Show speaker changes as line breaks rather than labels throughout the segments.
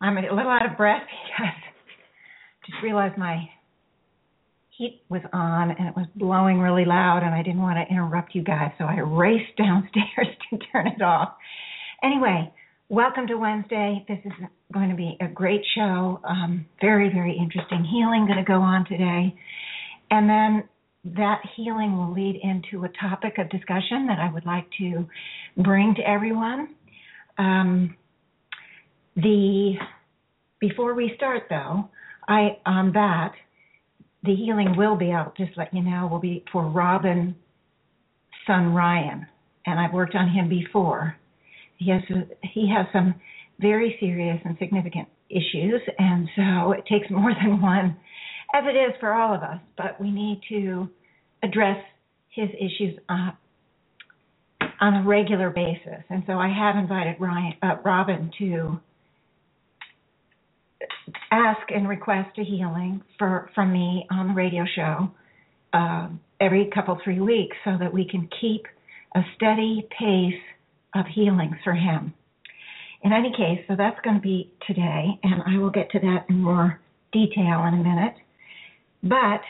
I'm a little out of breath because just realized my heat was on and it was blowing really loud, and I didn't want to interrupt you guys, so I raced downstairs to turn it off. Anyway, welcome to Wednesday. This is going to be a great show. Um, very, very interesting healing going to go on today. And then that healing will lead into a topic of discussion that I would like to bring to everyone. Um, the before we start though, I on that the healing will be out. Just let you know, will be for Robin, son Ryan, and I've worked on him before. He has he has some very serious and significant issues, and so it takes more than one, as it is for all of us. But we need to address his issues uh, on a regular basis, and so I have invited Ryan, uh, Robin to ask and request a healing for from me on the radio show uh, every couple three weeks, so that we can keep a steady pace of healings for him. In any case, so that's going to be today, and I will get to that in more detail in a minute. But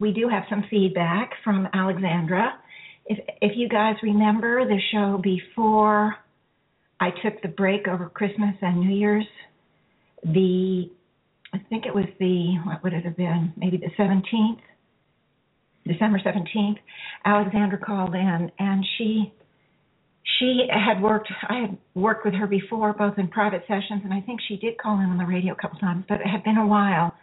we do have some feedback from Alexandra. If if you guys remember the show before I took the break over Christmas and New Year's, the I think it was the what would it have been? Maybe the 17th, December 17th. Alexandra called in and she she had worked I had worked with her before both in private sessions and I think she did call in on the radio a couple times, but it had been a while.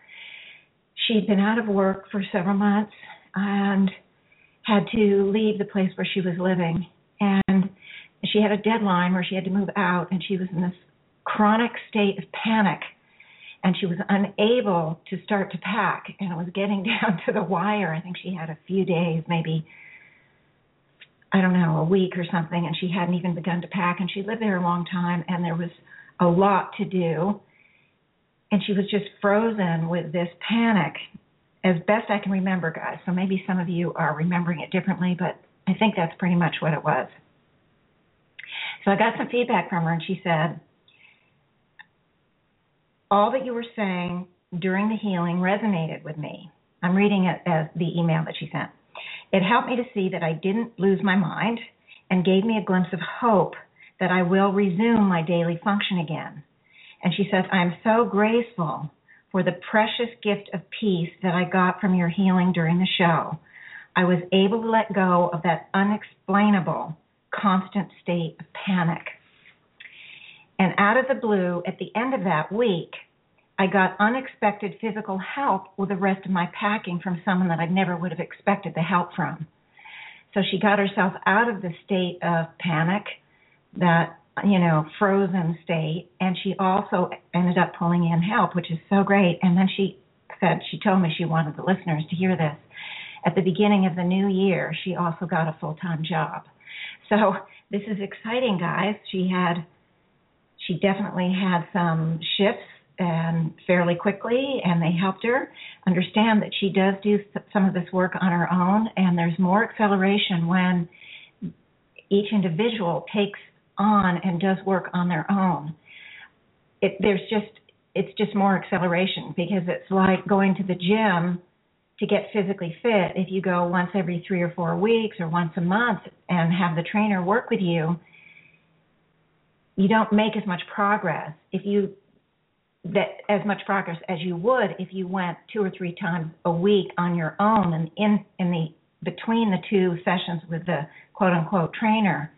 She'd been out of work for several months and had to leave the place where she was living and she had a deadline where she had to move out and she was in this chronic state of panic and she was unable to start to pack and it was getting down to the wire. I think she had a few days maybe i don't know a week or something and she hadn't even begun to pack and she lived there a long time and there was a lot to do. And she was just frozen with this panic as best i can remember guys. So maybe some of you are remembering it differently but i think that's pretty much what it was. So i got some feedback from her and she said all that you were saying during the healing resonated with me. I'm reading it as the email that she sent. It helped me to see that I didn't lose my mind and gave me a glimpse of hope that I will resume my daily function again. And she says, I'm so grateful for the precious gift of peace that I got from your healing during the show. I was able to let go of that unexplainable, constant state of panic. And out of the blue, at the end of that week, I got unexpected physical help with the rest of my packing from someone that I never would have expected the help from. So she got herself out of the state of panic, that, you know, frozen state, and she also ended up pulling in help, which is so great. And then she said, she told me she wanted the listeners to hear this. At the beginning of the new year, she also got a full time job. So this is exciting, guys. She had she definitely had some shifts and fairly quickly and they helped her understand that she does do some of this work on her own and there's more acceleration when each individual takes on and does work on their own. It there's just it's just more acceleration because it's like going to the gym to get physically fit. If you go once every 3 or 4 weeks or once a month and have the trainer work with you you don't make as much progress. If you that as much progress as you would if you went two or three times a week on your own and in in the between the two sessions with the quote unquote trainer.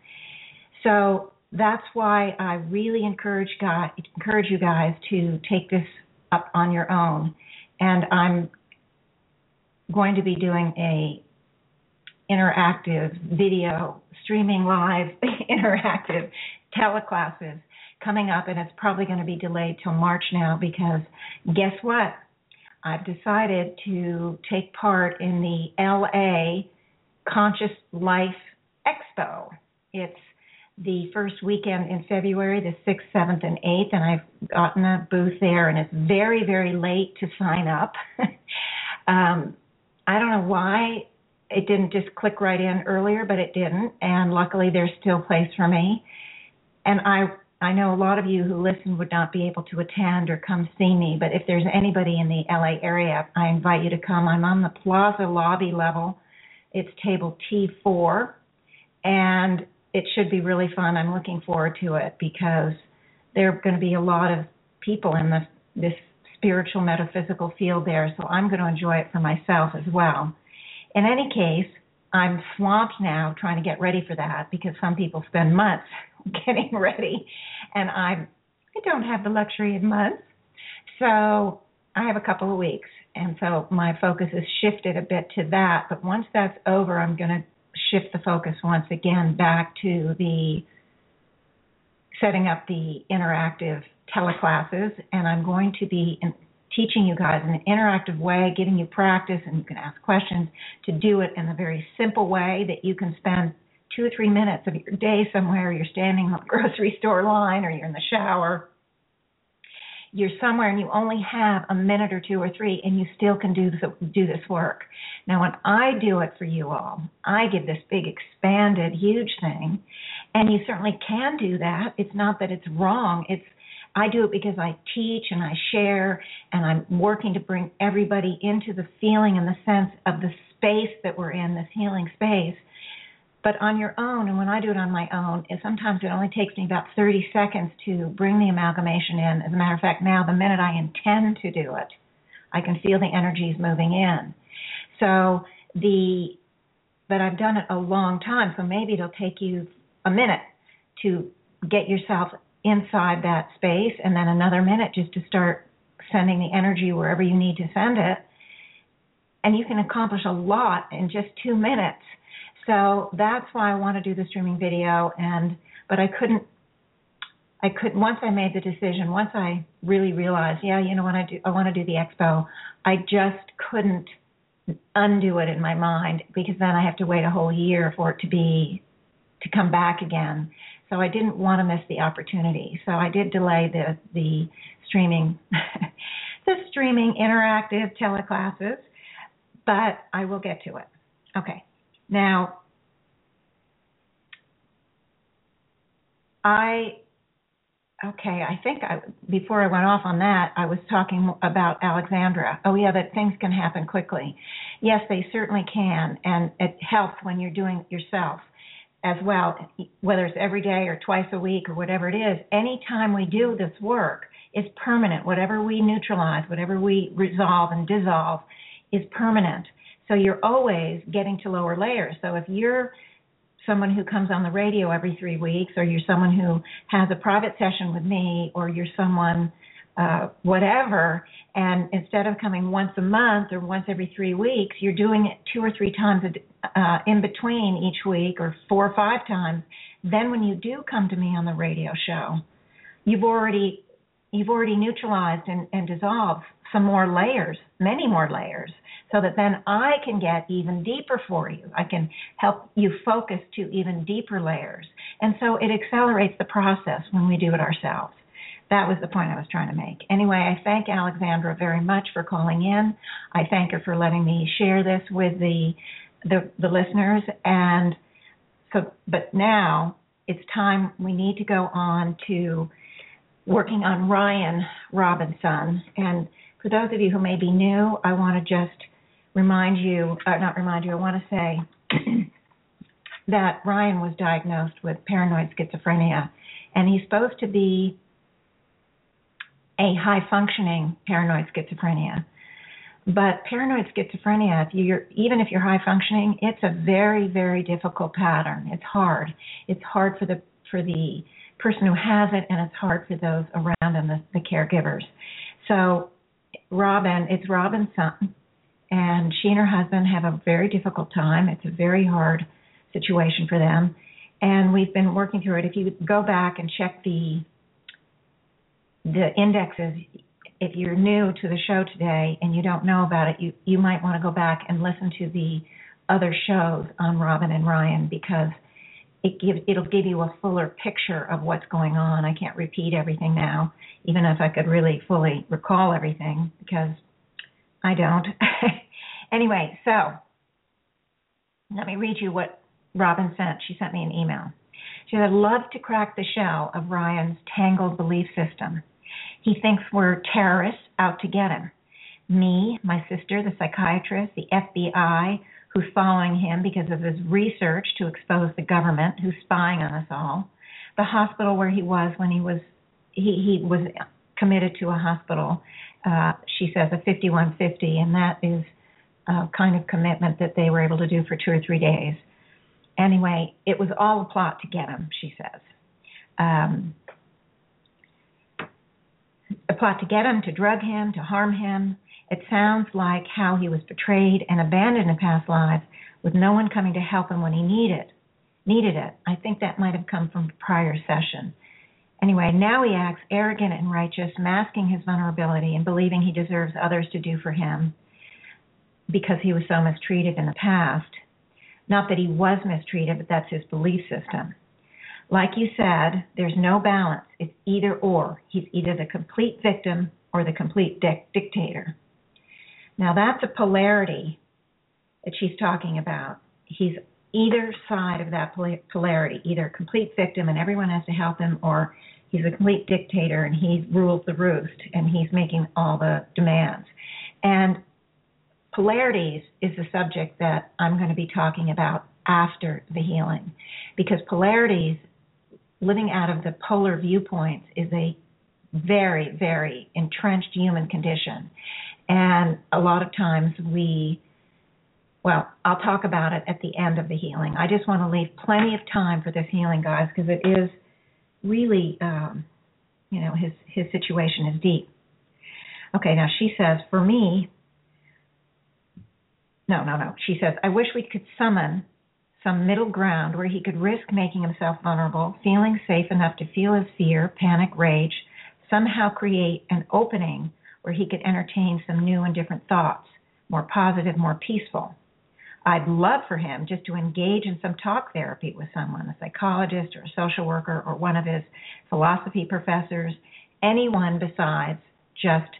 So that's why I really encourage guys encourage you guys to take this up on your own. And I'm going to be doing a interactive video streaming live interactive teleclasses coming up, and it's probably going to be delayed till March now because guess what? I've decided to take part in the LA Conscious Life Expo. It's the first weekend in February, the 6th, 7th, and 8th, and I've gotten a booth there, and it's very, very late to sign up. um, I don't know why it didn't just click right in earlier, but it didn't, and luckily there's still place for me. And I I know a lot of you who listen would not be able to attend or come see me, but if there's anybody in the LA area, I invite you to come. I'm on the Plaza lobby level. It's table T4, and it should be really fun. I'm looking forward to it because there are going to be a lot of people in this this spiritual metaphysical field there, so I'm going to enjoy it for myself as well. In any case, I'm swamped now trying to get ready for that because some people spend months getting ready, and I'm I don't have the luxury of months, so I have a couple of weeks, and so my focus has shifted a bit to that. But once that's over, I'm going to shift the focus once again back to the setting up the interactive teleclasses, and I'm going to be in, teaching you guys in an interactive way, giving you practice, and you can ask questions to do it in a very simple way that you can spend two or three minutes of your day somewhere. You're standing on the grocery store line, or you're in the shower. You're somewhere and you only have a minute or two or three, and you still can do this do this work. Now, when I do it for you all, I give this big, expanded, huge thing, and you certainly can do that. It's not that it's wrong. It's I do it because I teach and I share and I'm working to bring everybody into the feeling and the sense of the space that we're in, this healing space. But on your own, and when I do it on my own, it, sometimes it only takes me about 30 seconds to bring the amalgamation in. As a matter of fact, now the minute I intend to do it, I can feel the energies moving in. So the, but I've done it a long time, so maybe it'll take you a minute to get yourself inside that space and then another minute just to start sending the energy wherever you need to send it. And you can accomplish a lot in just two minutes. So that's why I want to do the streaming video and but I couldn't I couldn't. once I made the decision, once I really realized, yeah, you know what I do I want to do the expo, I just couldn't undo it in my mind because then I have to wait a whole year for it to be to come back again. So I didn't want to miss the opportunity. So I did delay the the streaming the streaming interactive teleclasses, but I will get to it. Okay. Now I okay, I think I before I went off on that, I was talking about Alexandra. Oh yeah, that things can happen quickly. Yes, they certainly can, and it helps when you're doing it yourself as well, whether it's every day or twice a week or whatever it is, anytime we do this work is permanent. Whatever we neutralize, whatever we resolve and dissolve is permanent. So you're always getting to lower layers. So if you're someone who comes on the radio every three weeks, or you're someone who has a private session with me, or you're someone uh, whatever, and instead of coming once a month or once every three weeks, you're doing it two or three times uh, in between each week, or four or five times. Then when you do come to me on the radio show, you've already you've already neutralized and, and dissolved some more layers, many more layers, so that then I can get even deeper for you. I can help you focus to even deeper layers. And so it accelerates the process when we do it ourselves. That was the point I was trying to make. Anyway, I thank Alexandra very much for calling in. I thank her for letting me share this with the the, the listeners. And so, but now it's time we need to go on to working on Ryan Robinson. And for those of you who may be new, I want to just remind you, uh, not remind you, I want to say that Ryan was diagnosed with paranoid schizophrenia, and he's supposed to be a high functioning paranoid schizophrenia. But paranoid schizophrenia, if you're even if you're high functioning, it's a very very difficult pattern. It's hard. It's hard for the for the person who has it, and it's hard for those around and the, the caregivers. So, Robin, it's Robin's son, and she and her husband have a very difficult time. It's a very hard situation for them, and we've been working through it. If you go back and check the the indexes, if you're new to the show today and you don't know about it, you you might want to go back and listen to the other shows on Robin and Ryan because it gives it'll give you a fuller picture of what's going on. I can't repeat everything now, even if I could really fully recall everything because I don't. anyway, so let me read you what Robin sent. She sent me an email. She said, I'd love to crack the shell of Ryan's tangled belief system. He thinks we're terrorists out to get him. Me, my sister, the psychiatrist, the FBI, who's following him because of his research to expose the government, who's spying on us all, the hospital where he was when he was he, he was committed to a hospital. Uh, she says a 5150, and that is a kind of commitment that they were able to do for two or three days. Anyway, it was all a plot to get him, she says. Um, a plot to get him, to drug him, to harm him. It sounds like how he was betrayed and abandoned in past lives with no one coming to help him when he needed needed it. I think that might have come from prior session. Anyway, now he acts arrogant and righteous, masking his vulnerability and believing he deserves others to do for him because he was so mistreated in the past. Not that he was mistreated, but that's his belief system. Like you said, there's no balance. It's either or. He's either the complete victim or the complete dictator. Now, that's a polarity that she's talking about. He's either side of that polarity, either complete victim and everyone has to help him, or he's a complete dictator and he rules the roost and he's making all the demands. And polarities is the subject that I'm going to be talking about after the healing because polarities living out of the polar viewpoints is a very, very entrenched human condition. And a lot of times we, well, I'll talk about it at the end of the healing. I just want to leave plenty of time for this healing, guys, because it is really, um, you know, his his situation is deep. Okay, now she says, for me, no, no, no. She says, I wish we could summon some middle ground where he could risk making himself vulnerable, feeling safe enough to feel his fear, panic, rage, somehow create an opening where he could entertain some new and different thoughts, more positive, more peaceful. I'd love for him just to engage in some talk therapy with someone, a psychologist or a social worker or one of his philosophy professors, anyone besides just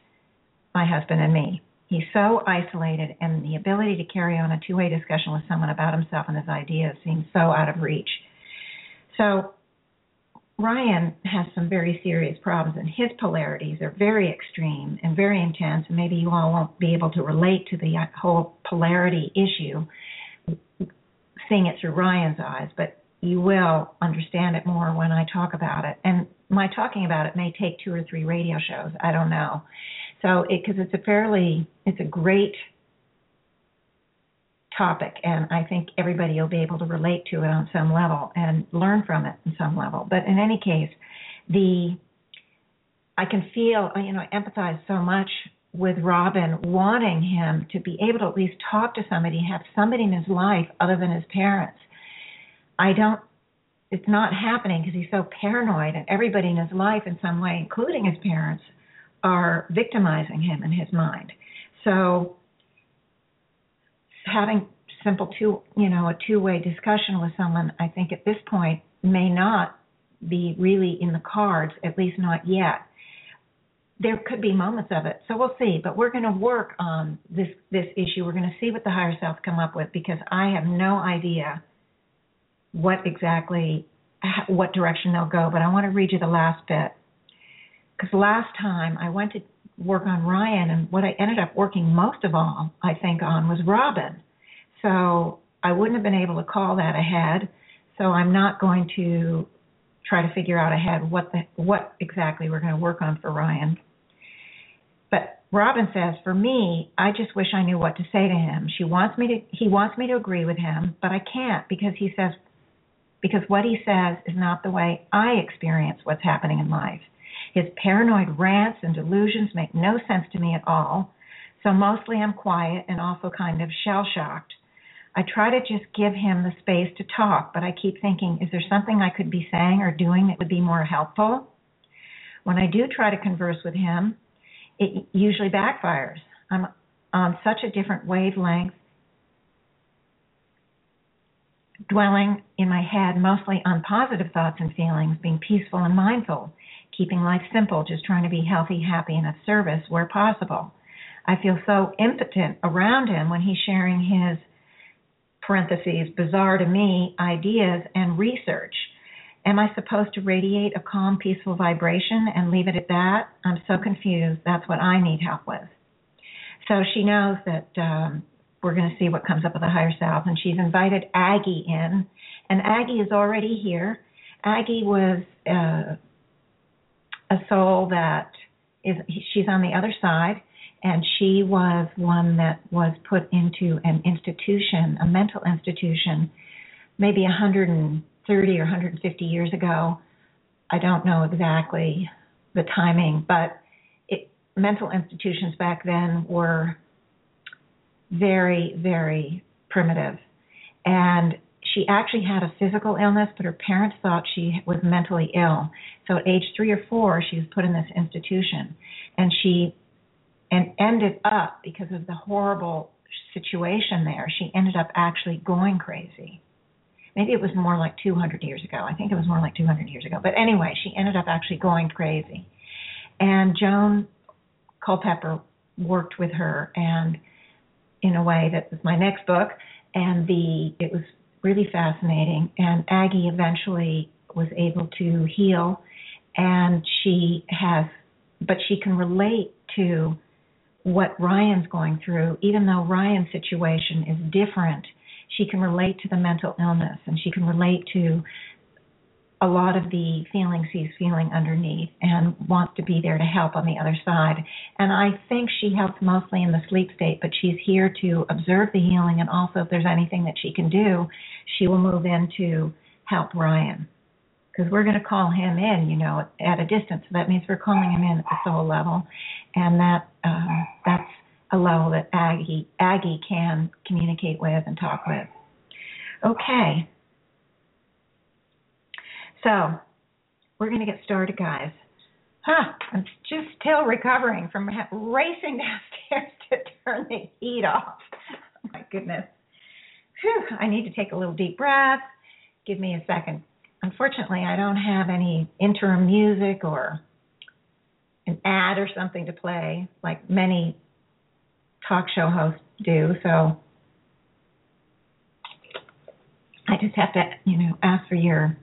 my husband and me. He's so isolated, and the ability to carry on a two way discussion with someone about himself and his ideas seems so out of reach. So, Ryan has some very serious problems, and his polarities are very extreme and very intense. And maybe you all won't be able to relate to the whole polarity issue, seeing it through Ryan's eyes, but you will understand it more when I talk about it. And my talking about it may take two or three radio shows. I don't know. So, because it, it's a fairly, it's a great topic, and I think everybody will be able to relate to it on some level and learn from it on some level. But in any case, the I can feel, you know, empathize so much with Robin wanting him to be able to at least talk to somebody, have somebody in his life other than his parents. I don't it's not happening because he's so paranoid and everybody in his life in some way including his parents are victimizing him in his mind. So having simple two, you know, a two-way discussion with someone, I think at this point may not be really in the cards, at least not yet. There could be moments of it, so we'll see. But we're going to work on this this issue. We're going to see what the higher self come up with because I have no idea what exactly what direction they'll go. But I want to read you the last bit because last time I went to work on Ryan, and what I ended up working most of all, I think, on was Robin. So I wouldn't have been able to call that ahead. So I'm not going to try to figure out ahead what the what exactly we're going to work on for Ryan. But Robin says, for me, I just wish I knew what to say to him. She wants me to he wants me to agree with him, but I can't because he says because what he says is not the way I experience what's happening in life. His paranoid rants and delusions make no sense to me at all, so mostly I'm quiet and also kind of shell shocked. I try to just give him the space to talk, but I keep thinking, is there something I could be saying or doing that would be more helpful? When I do try to converse with him, it usually backfires. I'm on such a different wavelength, dwelling in my head mostly on positive thoughts and feelings, being peaceful and mindful, keeping life simple, just trying to be healthy, happy, and of service where possible. I feel so impotent around him when he's sharing his parentheses bizarre to me ideas and research. Am I supposed to radiate a calm, peaceful vibration and leave it at that? I'm so confused. That's what I need help with. So she knows that um, we're going to see what comes up with the higher self, and she's invited Aggie in, and Aggie is already here. Aggie was uh, a soul that is she's on the other side and she was one that was put into an institution, a mental institution, maybe 130 or 150 years ago. I don't know exactly the timing, but it, mental institutions back then were very, very primitive. And she actually had a physical illness, but her parents thought she was mentally ill. So at age three or four, she was put in this institution. And she and ended up because of the horrible situation there she ended up actually going crazy. Maybe it was more like 200 years ago. I think it was more like 200 years ago. But anyway she ended up actually going crazy. And joan culpepper worked with her and in a way that was my next book. And the it was really fascinating. And aggie eventually was able to heal. And she has but she can relate to what Ryan's going through, even though Ryan's situation is different, she can relate to the mental illness and she can relate to a lot of the feelings he's feeling underneath and wants to be there to help on the other side. And I think she helps mostly in the sleep state, but she's here to observe the healing and also if there's anything that she can do, she will move in to help Ryan because we're going to call him in, you know, at a distance. So that means we're calling him in at the soul level, and that um, that's a level that Aggie Aggie can communicate with and talk with. Okay, so we're going to get started, guys. Huh, I'm just still recovering from racing downstairs to turn the heat off. Oh my goodness. Whew, I need to take a little deep breath. Give me a second unfortunately, I don't have any interim music or an ad or something to play like many talk show hosts do. So I just have to, you know, ask for your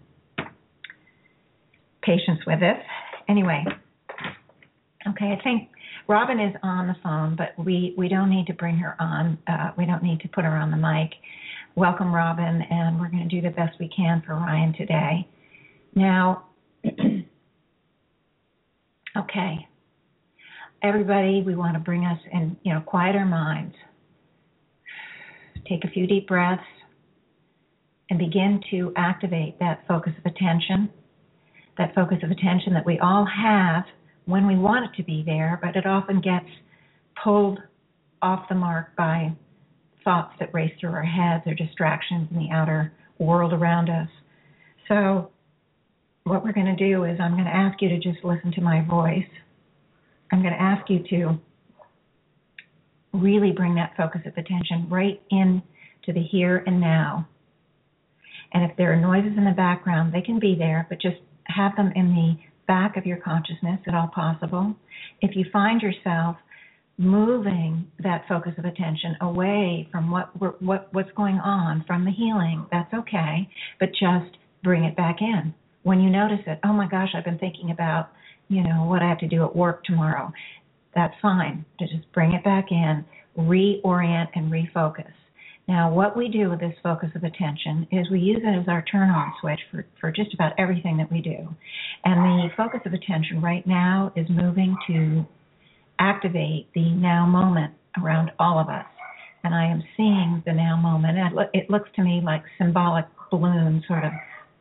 patience with this. Anyway, okay, I think Robin is on the phone, but we we don't need to bring her on. Uh, we don't need to put her on the mic. Welcome, Robin, and we're going to do the best we can for Ryan today. Now, okay, everybody, we want to bring us in, you know, quiet our minds. Take a few deep breaths and begin to activate that focus of attention, that focus of attention that we all have when we want it to be there, but it often gets pulled off the mark by thoughts that race through our heads or distractions in the outer world around us. So, what we're going to do is I'm going to ask you to just listen to my voice. I'm going to ask you to really bring that focus of attention right in to the here and now. And if there are noises in the background, they can be there, but just have them in the back of your consciousness at all possible. If you find yourself moving that focus of attention away from what what what's going on from the healing that's okay but just bring it back in. When you notice it oh my gosh i've been thinking about you know what i have to do at work tomorrow that's fine. To just bring it back in reorient and refocus now what we do with this focus of attention is we use it as our turn on switch for, for just about everything that we do and the focus of attention right now is moving to activate the now moment around all of us. And I am seeing the now moment. And It looks to me like symbolic balloons sort of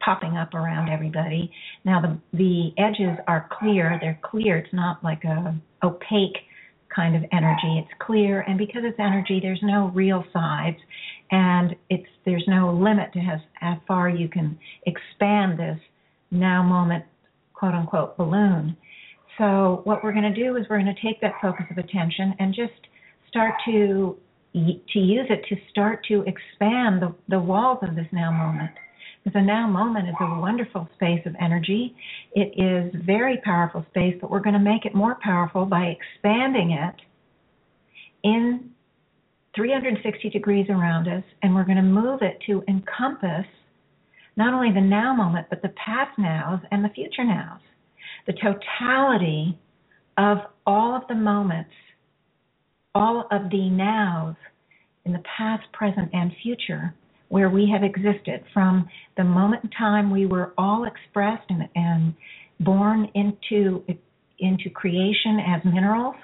popping up around everybody. Now the the edges are clear. They're clear. It's not like a opaque kind of energy. It's clear, and because it's energy, there's no real sides, and it's there's no limit to how, how far you can expand this now moment quote unquote balloon. So what we're going to do is we're going to take that focus of attention and just start to to use it to start to expand the, the walls of this now moment. The now moment is a wonderful space of energy. It is very powerful space, but we're going to make it more powerful by expanding it in 360 degrees around us, and we're going to move it to encompass not only the now moment, but the past nows and the future nows. The totality of all of the moments, all of the nows in the past, present, and future where we have existed from the moment in time we were all expressed and, and born into into creation as minerals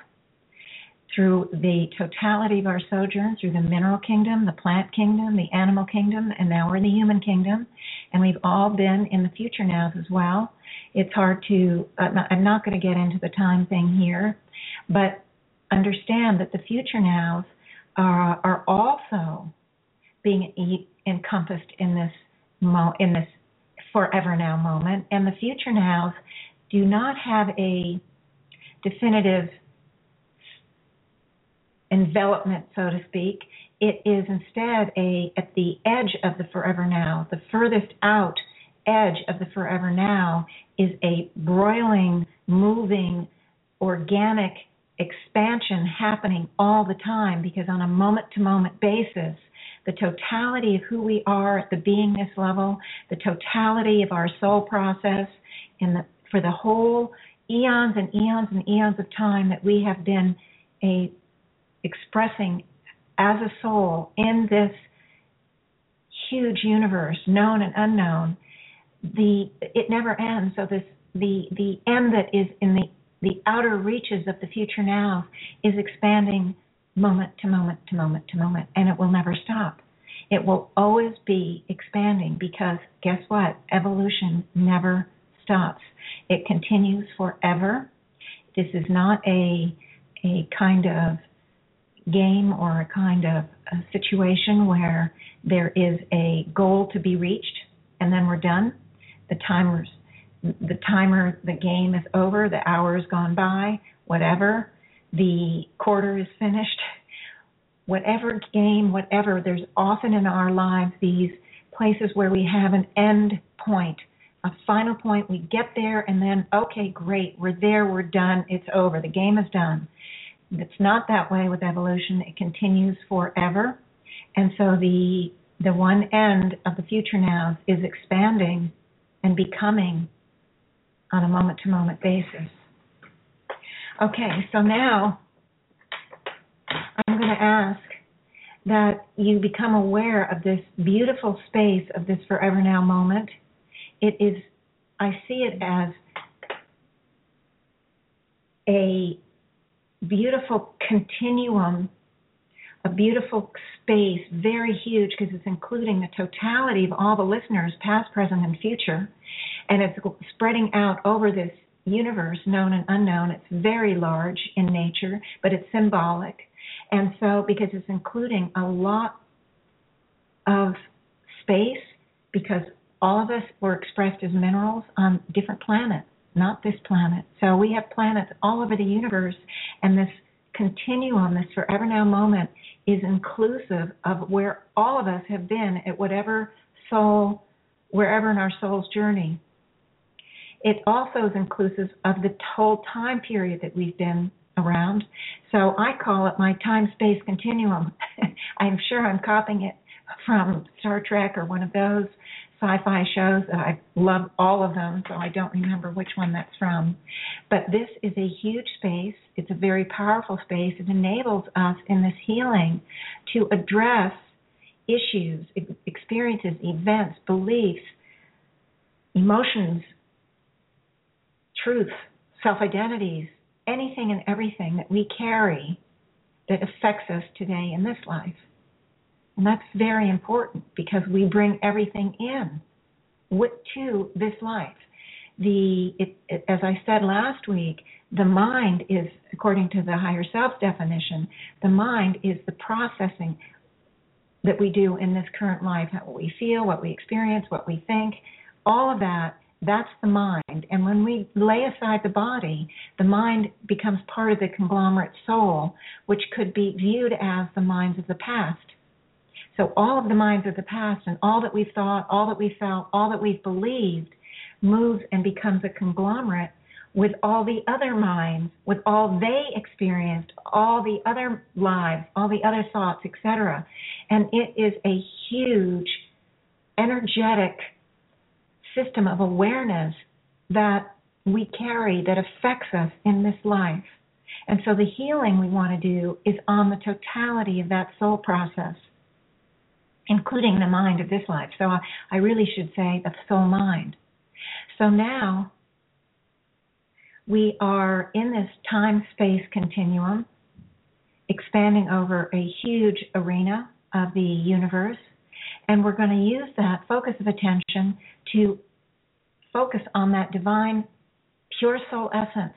through the totality of our sojourn through the mineral kingdom, the plant kingdom, the animal kingdom, and now we're in the human kingdom. And we've all been in the future nows as well. It's hard to, I'm not going to get into the time thing here, but understand that the future nows are, are also being encompassed in this mo- in this forever now moment, and the future nows do not have a definitive envelopment, so to speak. It is instead a at the edge of the forever now, the furthest out edge of the forever now is a broiling, moving, organic expansion happening all the time because on a moment to moment basis, the totality of who we are at the beingness level, the totality of our soul process, and the, for the whole eons and eons and eons of time that we have been a expressing as a soul in this huge universe, known and unknown, the it never ends. So this the the end that is in the the outer reaches of the future now is expanding moment to moment to moment to moment, and it will never stop. It will always be expanding because guess what? Evolution never stops. It continues forever. This is not a a kind of game or a kind of a situation where there is a goal to be reached and then we're done. The timers the timer, the game is over, the hour has gone by, whatever, the quarter is finished, whatever game, whatever, there's often in our lives these places where we have an end point, a final point. We get there and then, okay, great, we're there, we're done, it's over, the game is done. It's not that way with evolution. It continues forever. And so the the one end of the future now is expanding and becoming on a moment to moment basis. Okay, so now I'm to ask that you become aware of this beautiful space of this forever now moment. It is, I see it as a beautiful continuum, a beautiful space, very huge because it's including the totality of all the listeners, past, present, and future. And it's spreading out over this universe, known and unknown. It's very large in nature, but it's symbolic. And so, because it's including a lot of space, because all of us were expressed as minerals on different planets not this planet. So we have planets all over the universe, and this continuum, this forever now moment, is inclusive of where all of us have been at whatever soul, wherever in our soul's journey. It also is inclusive of the whole time period that we've been around. So I call it my time space continuum. I'm sure I'm copying it from Star Trek or one of those sci-fi shows. I love all of them, so I don't remember which one that's from. But this is a huge space. It's a very powerful space. It enables us in this healing to address issues, experiences, events, beliefs, emotions, truths, self-identities, anything and everything that we carry that affects us today in this life. And that's very important because we bring everything in with, to this life. The it, it, as I said last week, the mind is, according to the higher self definition, the mind is the processing that we do in this current life, what we feel, what we experience, what we think, all of that, that's the mind. And when we lay aside the body, the mind becomes part of the conglomerate soul, which could be viewed as the minds of the past. So all of the minds of the past and all that we've thought, all that we felt, all that we've believed moves and becomes a conglomerate with all the other minds, with all they experienced, all the other lives, all the other thoughts, etc. And it is a huge energetic system of awareness that we carry that affects us in this life. And so the healing we want to do is on the totality of that soul process, including the mind of this life. So I, I really should say the soul mind. So now we are in this time space continuum, expanding over a huge arena of the universe, and we're going to use that focus of attention to focus on that divine, pure soul essence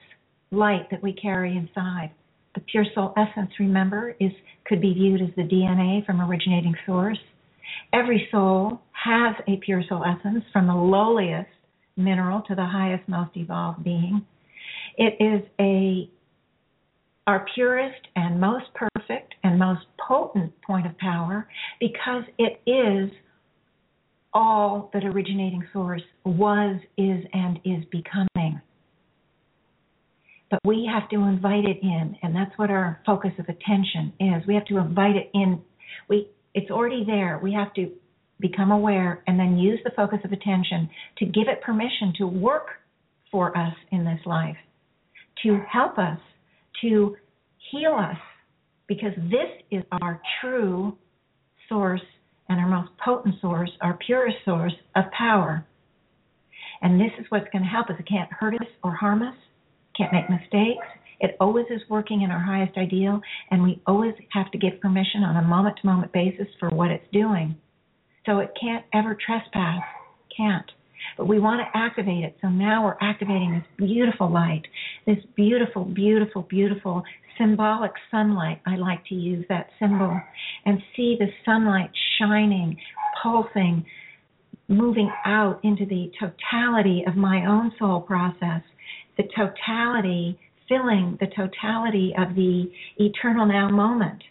light that we carry inside. The pure soul essence, remember, is could be viewed as the DNA from originating source. Every soul has a pure soul essence from the lowliest mineral to the highest, most evolved being. It is a our purest and most perfect and most potent point of power because it is all that originating source was, is, and is becoming. But we have to invite it in, and that's what our focus of attention is. We have to invite it in. We it's already there. We have to become aware and then use the focus of attention to give it permission to work for us in this life to help us, to heal us, because this is our true source and our most potent source, our purest source of power. And this is what's going to help us. It can't hurt us or harm us, can't make mistakes. It always is working in our highest ideal, and we always have to give permission on a moment to moment basis for what it's doing. So it can't ever trespass. Can't. But we want to activate it. So now we're activating this beautiful light, this beautiful, beautiful, beautiful symbolic sunlight. I like to use that symbol and see the sunlight shining, pulsing, moving out into the totality of my own soul process, the totality, filling the totality of the eternal now moment.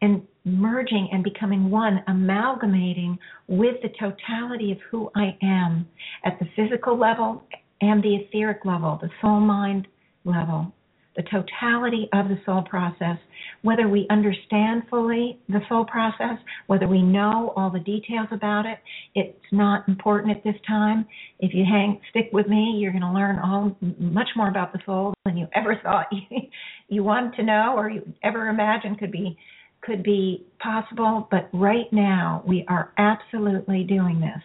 And merging and becoming one, amalgamating with the totality of who I am at the physical level and the etheric level, the soul mind level, the totality of the soul process, whether we understand fully the soul process, whether we know all the details about it, it's not important at this time. If you hang stick with me, you're going to learn all much more about the soul than you ever thought you, you wanted to know or you ever imagined could be could be possible, but right now we are absolutely doing this.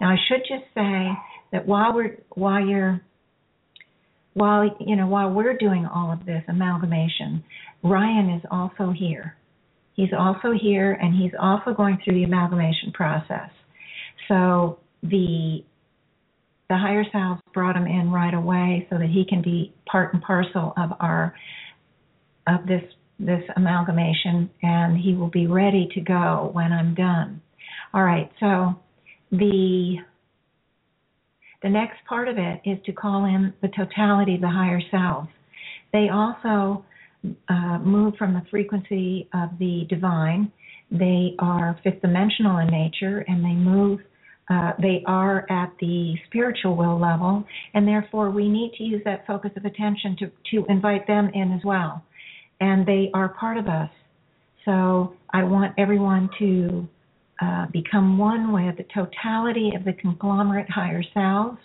Now I should just say that while we're while you're while you know while we're doing all of this amalgamation, Ryan is also here. He's also here and he's also going through the amalgamation process. So the the higher selves brought him in right away so that he can be part and parcel of our of this this amalgamation and he will be ready to go when I'm done. All right, so the the next part of it is to call in the totality of the higher selves. They also uh, move from the frequency of the divine. They are fifth dimensional in nature and they move uh, they are at the spiritual will level, and therefore we need to use that focus of attention to, to invite them in as well and they are part of us. So I want everyone to uh, become one with the totality of the conglomerate higher selves,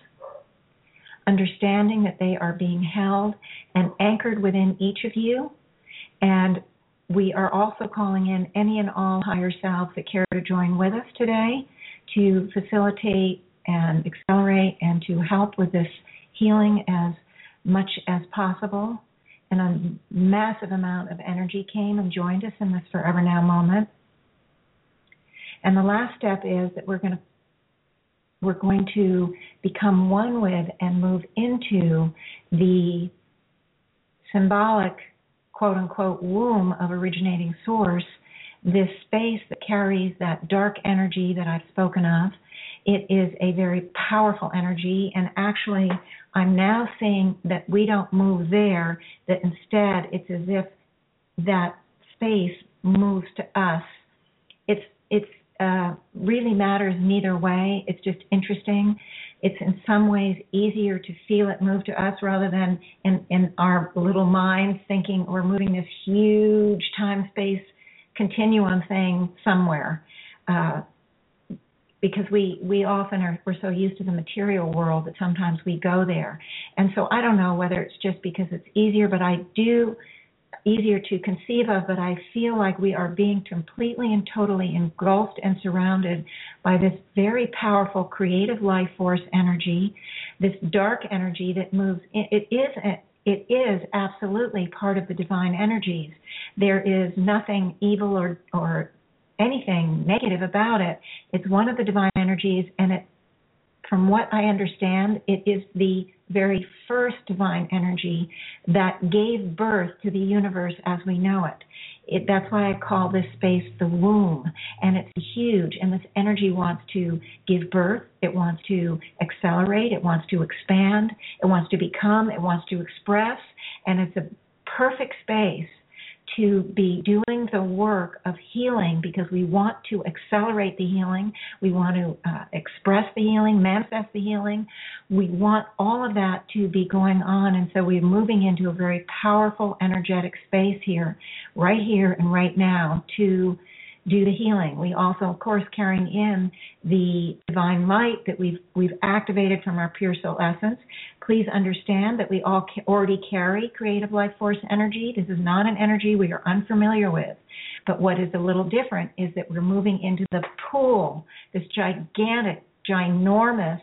understanding that they are being held and anchored within each of you. And we are also calling in any and all higher selves that care to join with us today to facilitate and accelerate and to help with this healing as much as possible and a massive amount of energy came and joined us in this forever now moment. And the last step is that we're going to we're going to become one with and move into the symbolic quote unquote womb of originating source this space that carries that dark energy that I've spoken of. It is a very powerful energy, and actually, I'm now seeing that we don't move there, that instead it's as if that space moves to us. It's it's uh, really matters neither way. It's just interesting. It's in some ways easier to feel it move to us rather than in, in our little minds thinking we're moving this huge time space continuum thing somewhere. Uh, because we we often are we're so used to the material world that sometimes we go there and so i don't know whether it's just because it's easier but i do easier to conceive of, but I feel like we are being completely and totally engulfed and surrounded by this very powerful creative life force energy, this dark energy that moves. It is it is absolutely part of the divine energies. There is nothing evil or or anything negative about it. It's one of the divine energies, and it, from what I understand, it is the very first divine energy that gave birth to the universe as we know it. it. That's why I call this space the womb. And it's huge. And this energy wants to give birth, it wants to accelerate, it wants to expand, it wants to become, it wants to express. And it's a perfect space to be doing the work of healing because we want to accelerate the healing. We want to uh, express the healing, manifest the healing. We want all of that to be going on. And so we're moving into a very powerful, energetic space here, right here and right now to do the healing. We also, of course, carrying in the divine light that we've we've activated from our pure soul essence. Please understand that we all already carry creative life force energy. This is not an energy we are unfamiliar with. But what is a little different is that we're moving into the pool, this gigantic, ginormous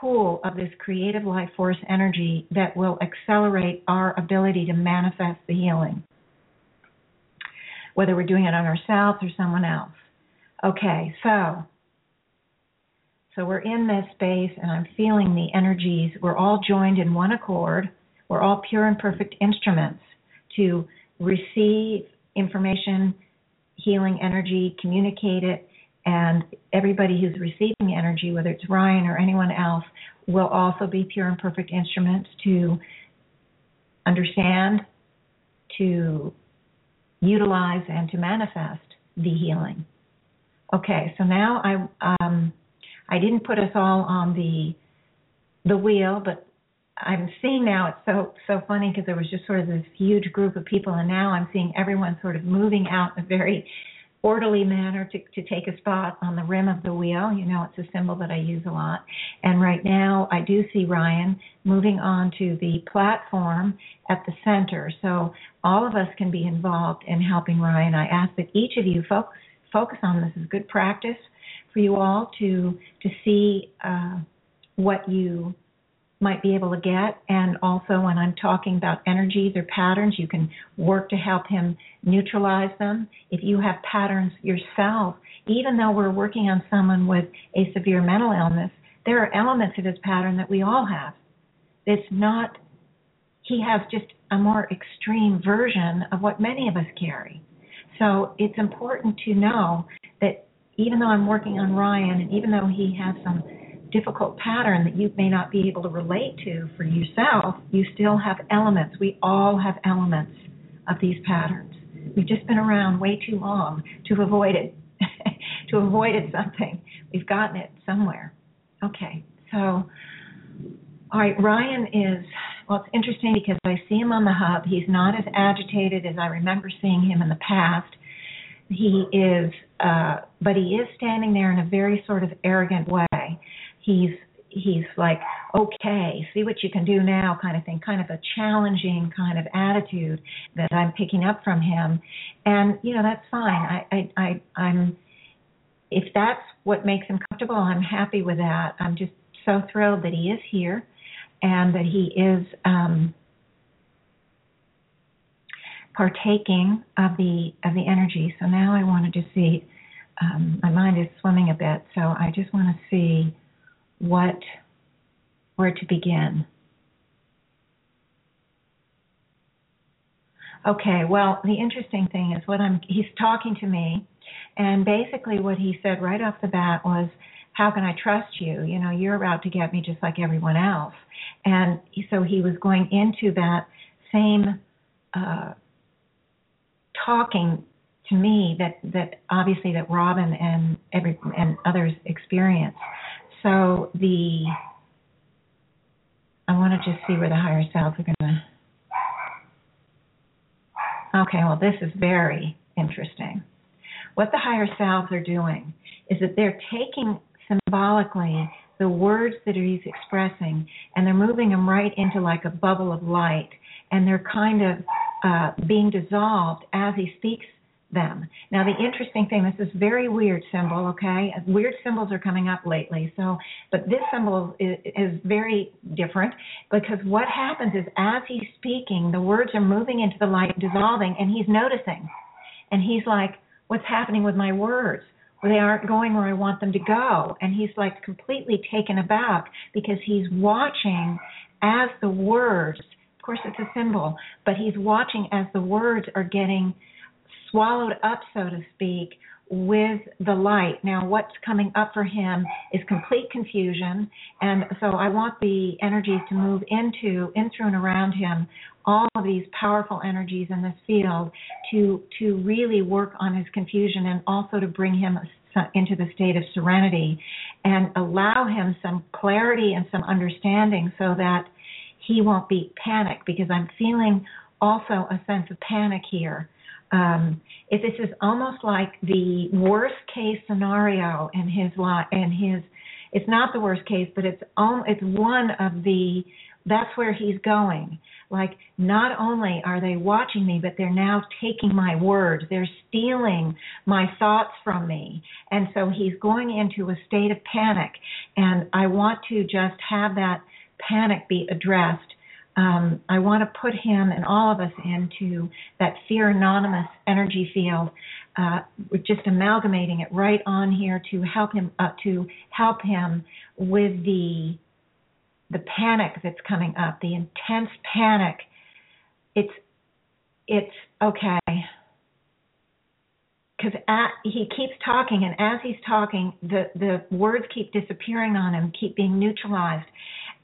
pool of this creative life force energy that will accelerate our ability to manifest the healing whether we're doing it on ourselves or someone else. Okay, so so we're in this space and I'm feeling the energies. We're all joined in one accord. We're all pure and perfect instruments to receive information, healing energy, communicate it, and everybody who's receiving energy, whether it's Ryan or anyone else, will also be pure and perfect instruments to understand, to utilize and to manifest the healing. Okay, so now I um, I didn't put us all on the the wheel, but I'm seeing now it's so so funny because there was just sort of this huge group of people, and now I'm seeing everyone sort of moving out in a very orderly manner to, to take a spot on the rim of the wheel. You know, it's a symbol that I use a lot. And right now, I do see Ryan moving on to the platform at the center. So all of us can be involved in helping Ryan. I ask that each of you focus focus on this is good practice for you all to to see uh, what you might be able to get. And also, when I'm talking about energies or patterns, you can work to help him neutralize them. If you have patterns yourself, even though we're working on someone with a severe mental illness, there are elements of his pattern that we all have. It's not, he has just a more extreme version of what many of us carry. So it's important to know that even though I'm working on Ryan and even though he has some difficult pattern that you may not be able to relate to for yourself, you still have elements. We all have elements of these patterns. We've just been around way too long to avoid it, to avoid it something. We've gotten it somewhere. Okay, so, all right, Ryan is, well, it's interesting because I see him on the hub. He's not as agitated as I remember seeing him in the past. He is, uh, but he is standing there in a very sort of arrogant way. He's he's like okay see what you can do now kind of thing kind of a challenging kind of attitude that i'm picking up from him. And you know that's fine. I i, I i'm if that's what makes him comfortable i'm happy with that. I'm just so thrilled that he is here and that he is um partaking of the of the energy so now i wanted to see um, my mind is swimming a bit so i just want to see what where to begin. Okay, well, the interesting thing is what I'm he's talking to me And basically, what he said right off the bat was, How can I trust you? You know, you're out to get me just like everyone else. And so he was going into that same uh, talking to me that that obviously that Robin and every and others experience. So the I want to just see where the higher selves are going to. Okay, well this is very interesting. What the higher selves are doing is that they're taking symbolically the words that he's expressing and they're moving them right into like a bubble of light and they're kind of uh, being dissolved as he speaks them. Now, the interesting thing, is this is very weird symbol, okay? Weird symbols are coming up lately. So, but this symbol is, is very different because what happens is as he's speaking, the words are moving into the light, dissolving, and he's noticing. And he's like, what's happening with my words? They aren't going where I want them to go. And he's like completely taken aback because he's watching as the words, course, it's a symbol, but he's watching as the words are getting swallowed up, so to speak, with the light. Now, what's coming up for him is complete confusion, and so I want the energies to move into, in through and around him, all of these powerful energies in this field to to really work on his confusion and also to bring him into the state of serenity and allow him some clarity and some understanding so that he won't be panicked because I'm feeling also a sense of panic here um, if this is almost like the worst case scenario in his life, in his, it's not the worst case, but it's um, it's one of the that's where he's going. Like, not only are they watching me, but they're now taking my words. They're stealing my thoughts from me. And so he's going into a state of panic. And I want to just have that panic be addressed um, I want to put him and all of us into that fear anonymous energy field. Uh, just amalgamating it right on here to help him uh, to help him with the the panic that's coming up, the intense panic. It's it's okay because he keeps talking, and as he's talking, the the words keep disappearing on him, keep being neutralized,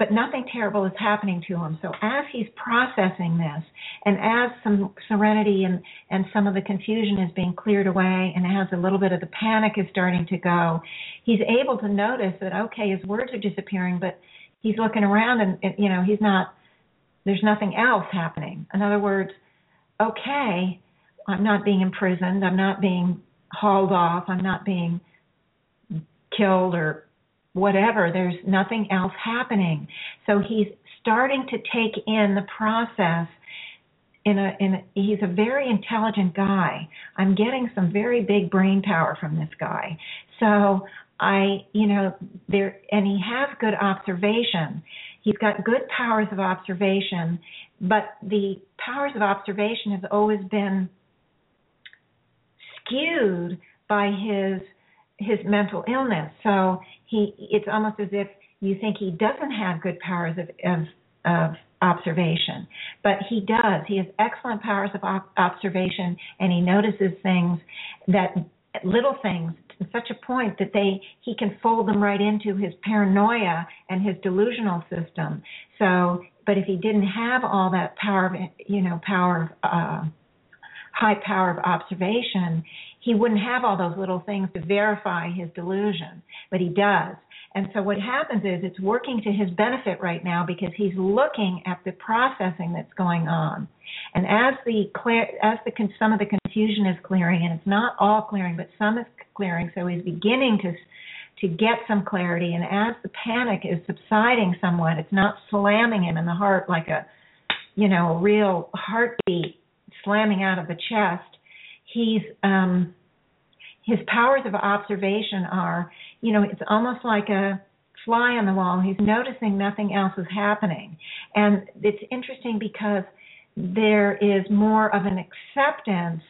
but nothing terrible is happening to him. So as he's processing this, and as some serenity and and some of the confusion is being cleared away, and as a little bit of the panic is starting to go, he's able to notice that okay, his words are disappearing, but he's looking around and, and you know he's not. There's nothing else happening. In other words, okay, I'm not being imprisoned. I'm not being hauled off. I'm not being killed or whatever. There's nothing else happening. So he's starting to take in the process in a in a, he's a very intelligent guy. I'm getting some very big brain power from this guy. So I, you know, there and he has good observation. He's got good powers of observation, but the powers of observation have always been skewed by his his mental illness. So he it's almost as if you think he doesn't have good powers of of, of observation, but he does. He has excellent powers of observation, and he notices things that little things to such a point that they he can fold them right into his paranoia and his delusional system. So, but if he didn't have all that power of you know power of uh, high power of observation, he wouldn't have all those little things to verify his delusion, but he does. And so what happens is it's working to his benefit right now because he's looking at the processing that's going on. And as the clear, as the some of the confusion is clearing, and it's not all clearing, but some is clearing, so he's beginning to to get some clarity. And as the panic is subsiding somewhat, it's not slamming him in the heart like a, you know, a real heartbeat slamming out of the chest he's um his powers of observation are you know it's almost like a fly on the wall. He's noticing nothing else is happening. And it's interesting because there is more of an acceptance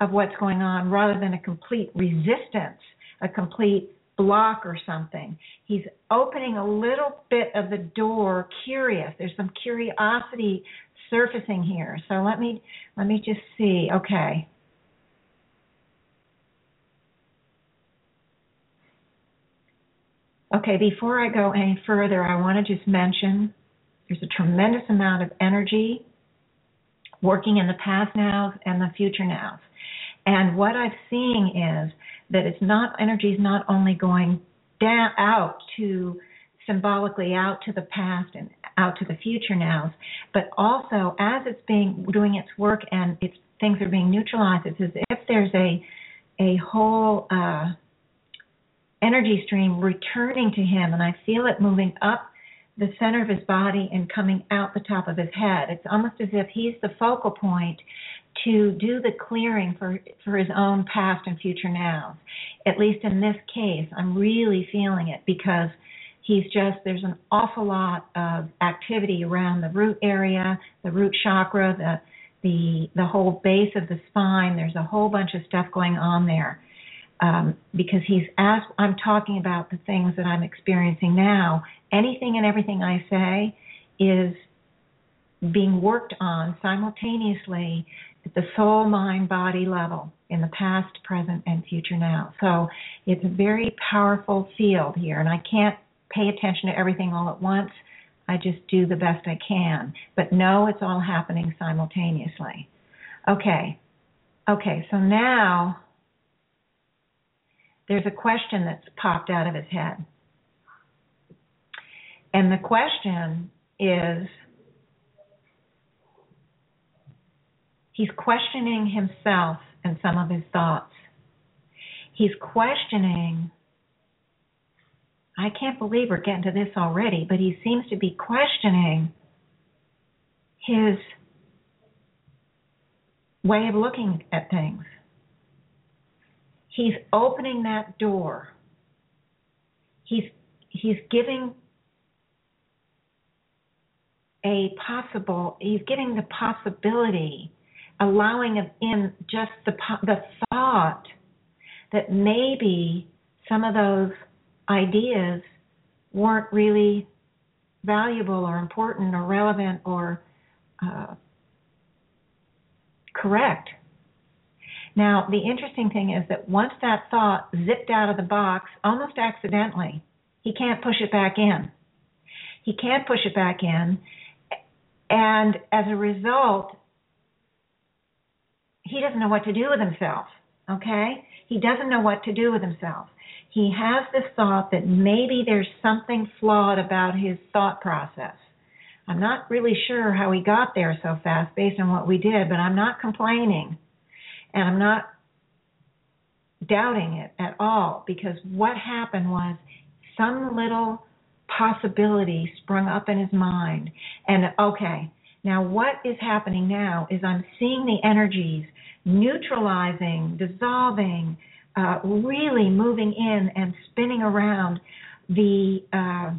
of what's going on rather than a complete resistance a complete block or something. He's opening a little bit of the door curious. There's some curiosity surfacing here. So let me let me just see. Okay. Okay, before I go any further, I want to just mention there's a tremendous amount of energy working in the past now and the future now. And what I'm seeing is that it's not energy is not only going down out to symbolically out to the past and out to the future nows, but also as it's being doing its work and its things are being neutralized, it's as if there's a a whole uh, energy stream returning to him, and I feel it moving up the center of his body and coming out the top of his head. It's almost as if he's the focal point to do the clearing for for his own past and future nows. At least in this case, I'm really feeling it because he's just there's an awful lot of activity around the root area, the root chakra, the the the whole base of the spine. There's a whole bunch of stuff going on there. Um, because he's as I'm talking about the things that I'm experiencing now, anything and everything I say is being worked on simultaneously at the soul, mind, body level in the past, present, and future now. So it's a very powerful field here, and I can't pay attention to everything all at once. I just do the best I can, but know it's all happening simultaneously. Okay, okay, so now there's a question that's popped out of his head. And the question is he's questioning himself and some of his thoughts. He's questioning I can't believe we're getting to this already, but he seems to be questioning his way of looking at things. He's opening that door. He's he's giving a possible he's giving the possibility allowing in just the the thought that maybe some of those ideas weren't really valuable or important or relevant or uh, correct. Now, the interesting thing is that once that thought zipped out of the box, almost accidentally, he can't push it back in. He can't push it back in. And as a result, he doesn't know what to do with himself. Okay? He doesn't know what to do with himself he has this thought that maybe there's something flawed about his thought process. I'm not really sure how he got there so fast based on what we did, but I'm not complaining. And I'm not doubting it at all because what happened was some little possibility sprung up in his mind. And okay, now what is happening now is I'm seeing the energies neutralizing, dissolving, uh, really moving in and spinning around the uh,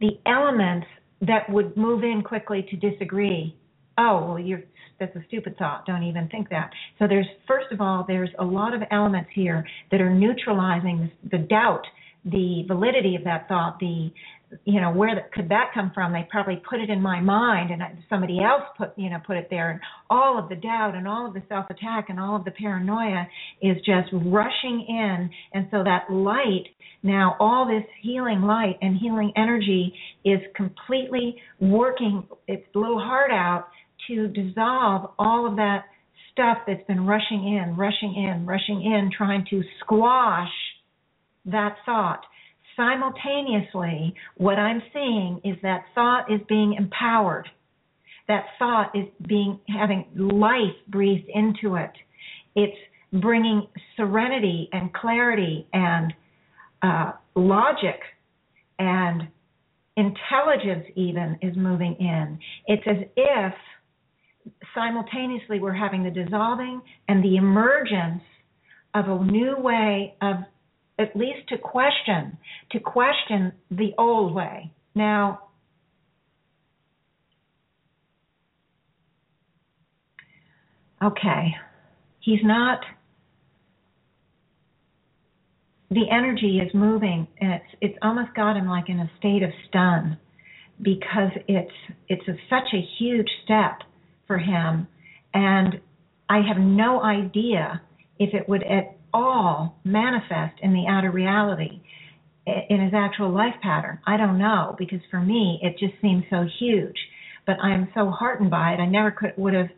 the elements that would move in quickly to disagree. Oh, well, you're that's a stupid thought. Don't even think that. So there's first of all, there's a lot of elements here that are neutralizing the, the doubt, the validity of that thought, the you know where that, could that come from? They probably put it in my mind and somebody else put you know put it there. And all of the doubt and all of the self attack and all of the paranoia is just rushing in. And so that light now all this healing light and healing energy is completely working its little heart out to dissolve all of that stuff that's been rushing in rushing in rushing in trying to squash that thought simultaneously, what I'm seeing is that thought is being empowered. That thought is being having life breathed into it. It's bringing serenity and clarity and uh, logic and intelligence even is moving in. It's as if simultaneously we're having the dissolving and the emergence of a new way of at least to question, to question the old way. Now, okay, he's not. The energy is moving, and it's it's almost got him like in a state of stun, because it's it's a, such a huge step for him, and I have no idea if it would at all manifest in the outer reality. in his actual life pattern. I don't know because for me it just seems so huge. But I'm so heartened by it. I never could would have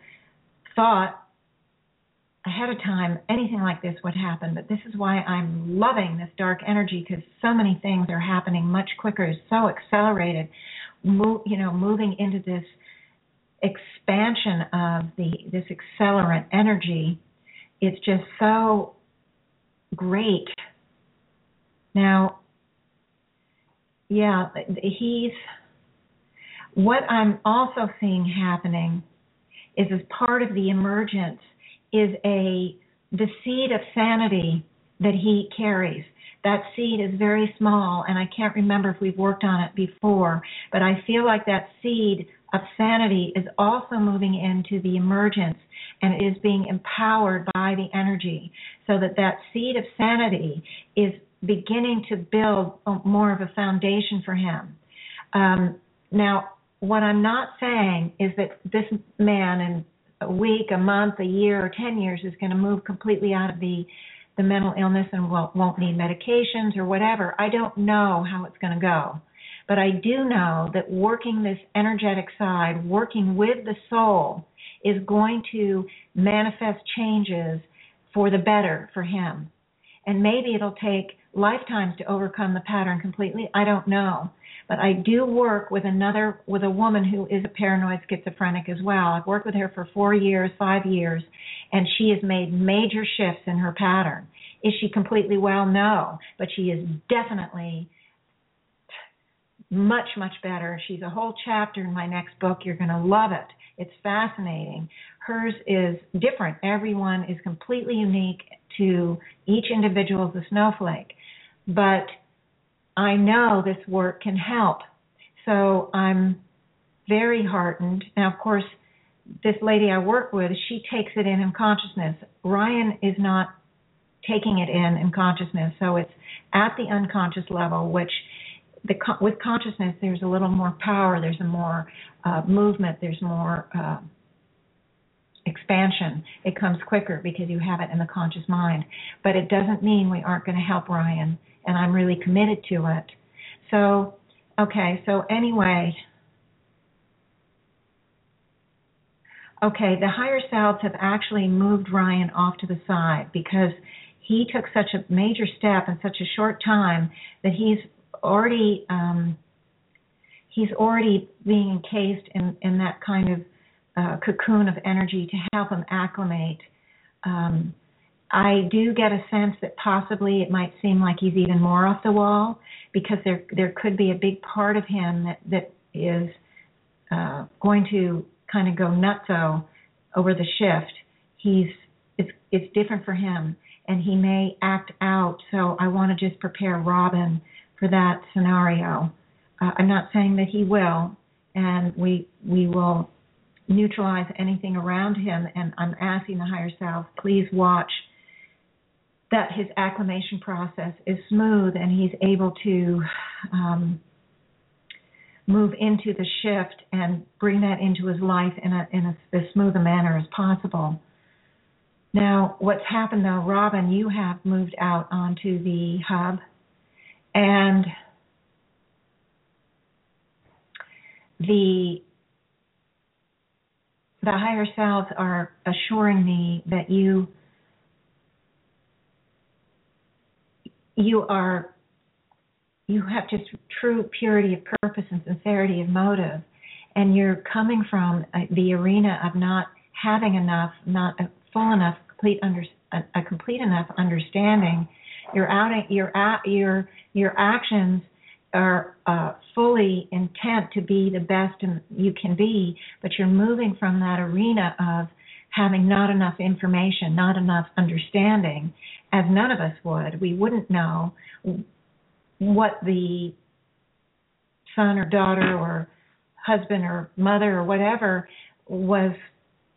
thought ahead of time anything like this would happen. But this is why I'm loving this dark energy because so many things are happening much quicker. So accelerated. Move, you know, moving into this expansion of the this accelerant energy. It's just so great. Now, yeah, he's what I'm also seeing happening is as part of the emergence is a the seed of sanity that he carries. That seed is very small, and I can't remember if we've worked on it before, but I feel like that seed of sanity is also moving into the emergence and is being empowered by the energy so that that seed of sanity is beginning to build more of a foundation for him. Um, now, what I'm not saying is that this man in a week, a month, a year, or 10 years is going to move completely out of the the mental illness and won't, won't need medications or whatever. I don't know how it's going to go. But I do know that working this energetic side, working with the soul, is going to manifest changes for the better for him. And maybe it'll take lifetimes to overcome the pattern completely. I don't know. But I do work with another, with a woman who is a paranoid schizophrenic as well. I've worked with her for four years, five years, and she has made major shifts in her pattern. Is she completely well? No. But she is definitely much, much better. She's a whole chapter in my next book. You're going to love it. It's fascinating. Hers is different. Everyone is completely unique to each individual as a snowflake. But I know this work can help. So I'm very heartened. Now, of course, this lady I work with, she takes it in in consciousness. Ryan is not taking it in in consciousness. So it's at the unconscious level, which the, with consciousness, there's a little more power, there's a more uh, movement, there's more uh, expansion. It comes quicker because you have it in the conscious mind. But it doesn't mean we aren't going to help Ryan, and I'm really committed to it. So, okay, so anyway. Okay, the higher selves have actually moved Ryan off to the side because he took such a major step in such a short time that he's already um, he's already being encased in, in that kind of uh, cocoon of energy to help him acclimate. Um, I do get a sense that possibly it might seem like he's even more off the wall because there there could be a big part of him that that is uh, going to kind of go nutso over the shift. He's it's it's different for him and he may act out. So I want to just prepare Robin for that scenario. Uh, I'm not saying that he will, and we we will neutralize anything around him. And I'm asking the higher self, please watch that his acclimation process is smooth and he's able to um, move into the shift and bring that into his life in a in a, as smooth a manner as possible. Now, what's happened though, Robin, you have moved out onto the hub and the the higher selves are assuring me that you you are you have just true purity of purpose and sincerity of motive. And you're coming from uh, the arena of not having enough not a full enough complete under a complete enough understanding your out your your your actions are uh, fully intent to be the best you can be, but you're moving from that arena of having not enough information, not enough understanding, as none of us would. We wouldn't know what the son or daughter or husband or mother or whatever was,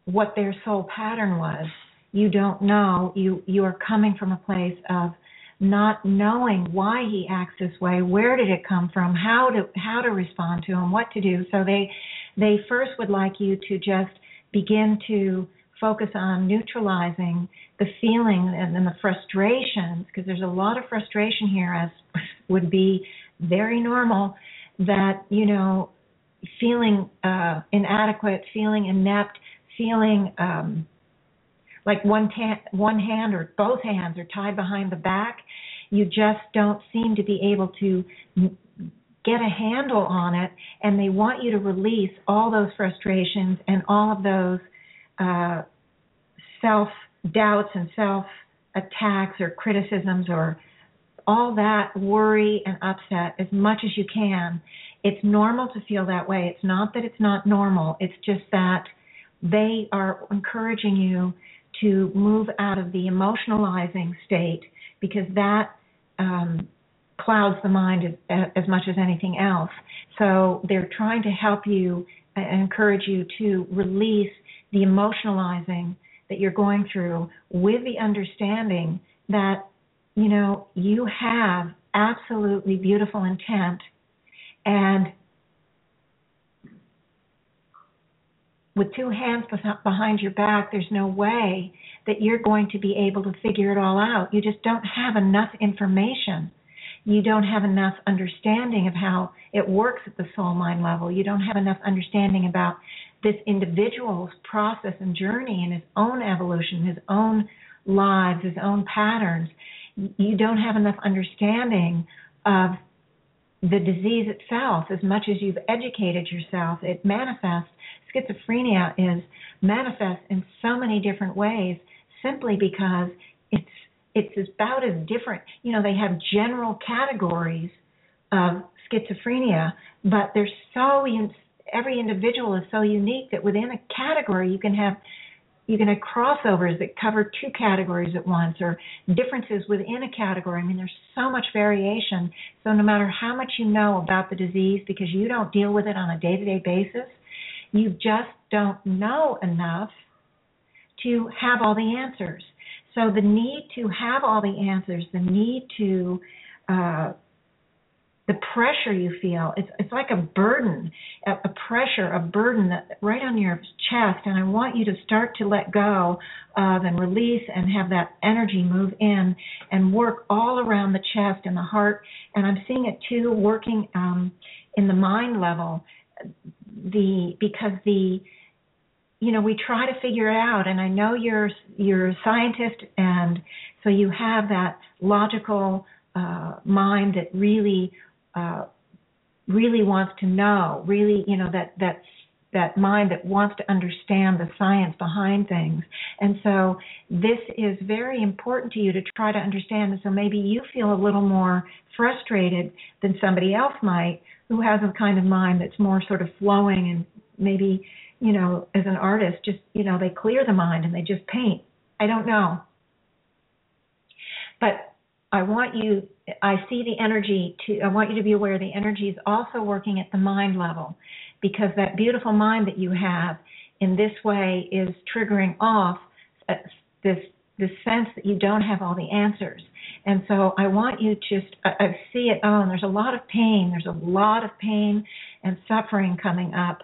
what their soul pattern was. You don't know. You you are coming from a place of not knowing why he acts this way, where did it come from, how to how to respond to him, what to do. So they they first would like you to just begin to focus on neutralizing the feeling and, and the frustrations, because there's a lot of frustration here, as would be very normal, that, you know, feeling uh, inadequate, feeling inept, feeling um, like one, ta- one hand or both hands are tied behind the back. You just don't seem to be able to get a handle on it, and they want you to release all those frustrations and all of those uh, self doubts and self attacks or criticisms or all that worry and upset as much as you can. It's normal to feel that way. It's not that it's not normal, it's just that they are encouraging you to move out of the emotionalizing state because that um, clouds the mind as, as much as anything else. So they're trying to help you and encourage you to release the emotionalizing that you're going through with the understanding that you know you have absolutely beautiful intent and with two hands behind your back there's no way that you're going to be able to figure it all out you just don't have enough information you don't have enough understanding of how it works at the soul mind level. You don't have enough understanding about this individual's process and journey and his own evolution, his own lives, his own patterns. You don't have enough understanding of the disease itself as much as you've educated yourself. It manifests, schizophrenia is manifest in so many different ways simply because it's it's about as different. You know, they have general categories of schizophrenia, but they're so every individual is so unique that within a category you can have you can have crossovers that cover two categories at once or differences within a category. I mean, there's so much variation. So no matter how much you know about the disease, because you don't deal with it on a day-to-day basis, you just don't know enough to have all the answers. So the need to have all the answers, the need to uh, the pressure you feel it's it's like a burden a, pressure a burden that right on your chest and i want you to start to let go of and release and have that energy move in and work all around the chest and the heart and i'm seeing it too working um, in the mind level the because the you know we try to figure it out and i know you're you're a scientist and so you have that logical uh, mind that really uh, really wants to know really you know that that that mind that wants to understand the science behind things and so this is very important to you to try to understand and so maybe you feel a little more frustrated than somebody else might who has a kind of mind that's more sort of flowing and maybe you know, as an artist, just, you know, they clear the mind and they just paint. I don't know. But I want you, I see the energy to, I want you to be aware the energy is also working at the mind level because that beautiful mind that you have in this way is triggering off uh, this this sense that you don't have all the answers. And so I want you to just I, I see it. Oh, and there's a lot of pain. There's a lot of pain and suffering coming up.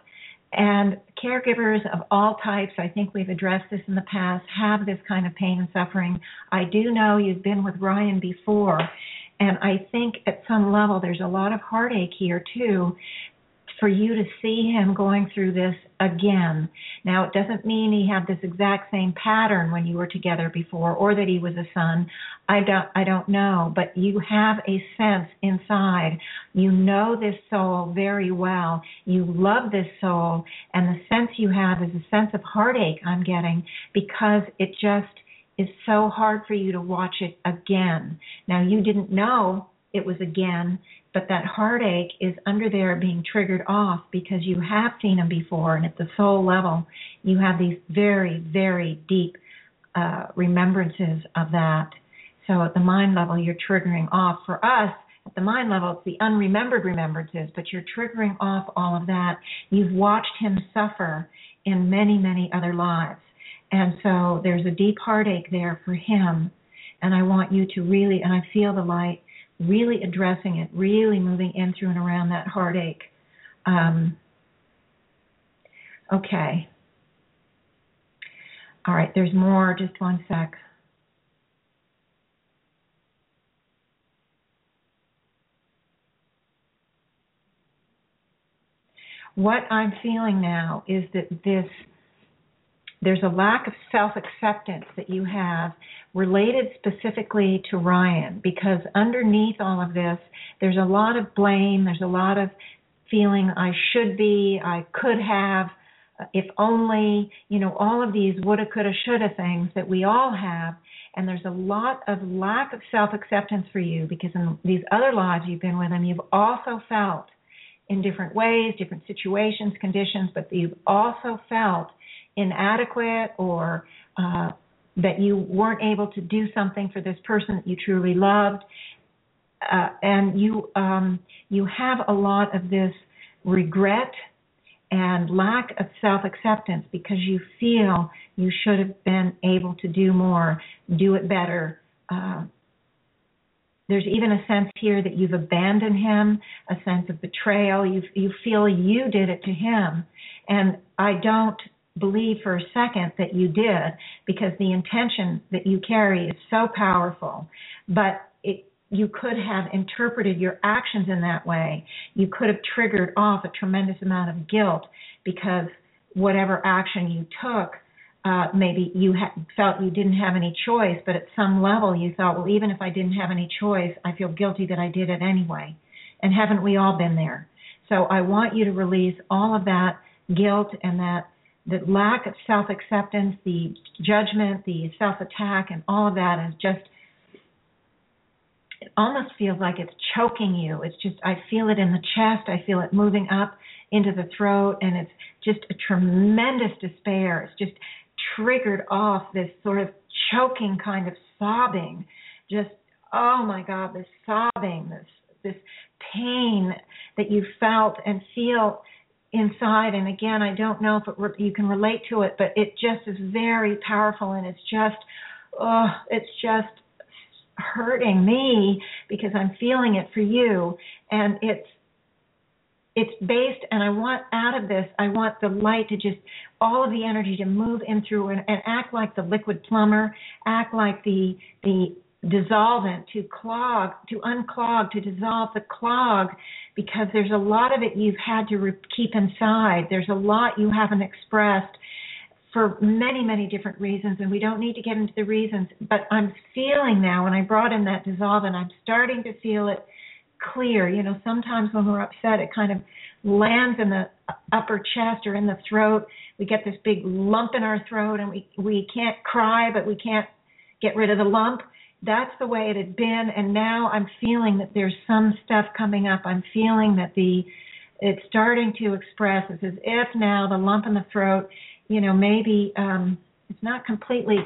And caregivers of all types, I think we've addressed this in the past, have this kind of pain and suffering. I do know you've been with Ryan before, and I think at some level there's a lot of heartache here too for you to see him going through this again. Now, it doesn't mean he had this exact same pattern when you were together before or that he was a son. I don't I don't know, but you have a sense inside. You know this soul very well. You love this soul and the sense you have is a sense of heartache I'm getting because it just is so hard for you to watch it again. Now, you didn't know it was again but that heartache is under there being triggered off because you have seen them before, and at the soul level, you have these very, very deep uh, remembrances of that. So at the mind level, you're triggering off. For us, at the mind level, it's the unremembered remembrances, but you're triggering off all of that. You've watched him suffer in many, many other lives. And so there's a deep heartache there for him. And I want you to really, and I feel the light really addressing it, really moving in through and around that heartache. Um, okay. All right, there's more. Just one sec. What I'm feeling now is that this there's a lack of self acceptance that you have related specifically to Ryan because underneath all of this, there's a lot of blame, there's a lot of feeling I should be, I could have, if only, you know, all of these woulda, coulda, shoulda things that we all have. And there's a lot of lack of self acceptance for you because in these other lives you've been with him, you've also felt in different ways, different situations, conditions, but you've also felt inadequate or uh, that you weren't able to do something for this person that you truly loved, uh, and you um, you have a lot of this regret and lack of self acceptance because you feel you should have been able to do more, do it better. Uh, there's even a sense here that you've abandoned him, a sense of betrayal. You you feel you did it to him, and I don't believe for a second that you did because the intention that you carry is so powerful. But it, you could have interpreted your actions in that way. You could have triggered off a tremendous amount of guilt because whatever action you took, uh, maybe you ha- felt you didn't have any choice, but at some level you thought, well, even if I didn't have any choice, I feel guilty that I did it anyway. And haven't we all been there? So I want you to release all of that guilt and that the lack of self acceptance, the judgment, the self attack, and all of that is just, it almost feels like it's choking you. It's just, I feel it in the chest, I feel it moving up into the throat, and it's just a tremendous despair. It's just triggered off this sort of choking kind of sobbing. Just, oh my God, this sobbing, this, this pain that you felt and feel inside and again i don't know if it, you can relate to it but it just is very powerful and it's just oh it's just hurting me because i'm feeling it for you and it's it's based and i want out of this i want the light to just all of the energy to move in through and, and act like the liquid plumber act like the the dissolvent to clog, to unclog, to dissolve the clog, because there's a lot of it you've had to re- keep inside. There's a lot you haven't expressed for many, many different reasons, and we don't need to get into the reasons. But I'm feeling now, when I brought in that dissolve, and I'm starting to feel it clear. You know, sometimes when we're upset, it kind of lands in the upper chest or in the throat. We get this big lump in our throat, and we we can't cry, but we can't get rid of the lump that's the way it had been and now i'm feeling that there's some stuff coming up. I'm feeling that the it's starting to express. It's as if now the lump in the throat. You know maybe um it's not completely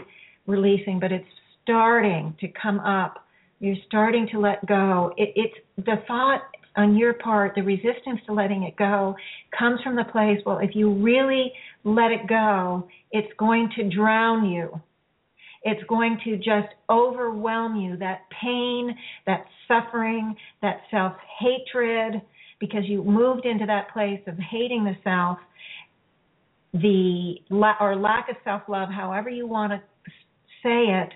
releasing but it's starting to come up. You're starting to let go. It, it's the thought on your part the resistance to letting it go comes from the place well if you really let it go it's going to drown you it's going to just overwhelm you that pain, that suffering, that self hatred, because you moved into that place of hating the self, the or lack of self love, however you want to say it.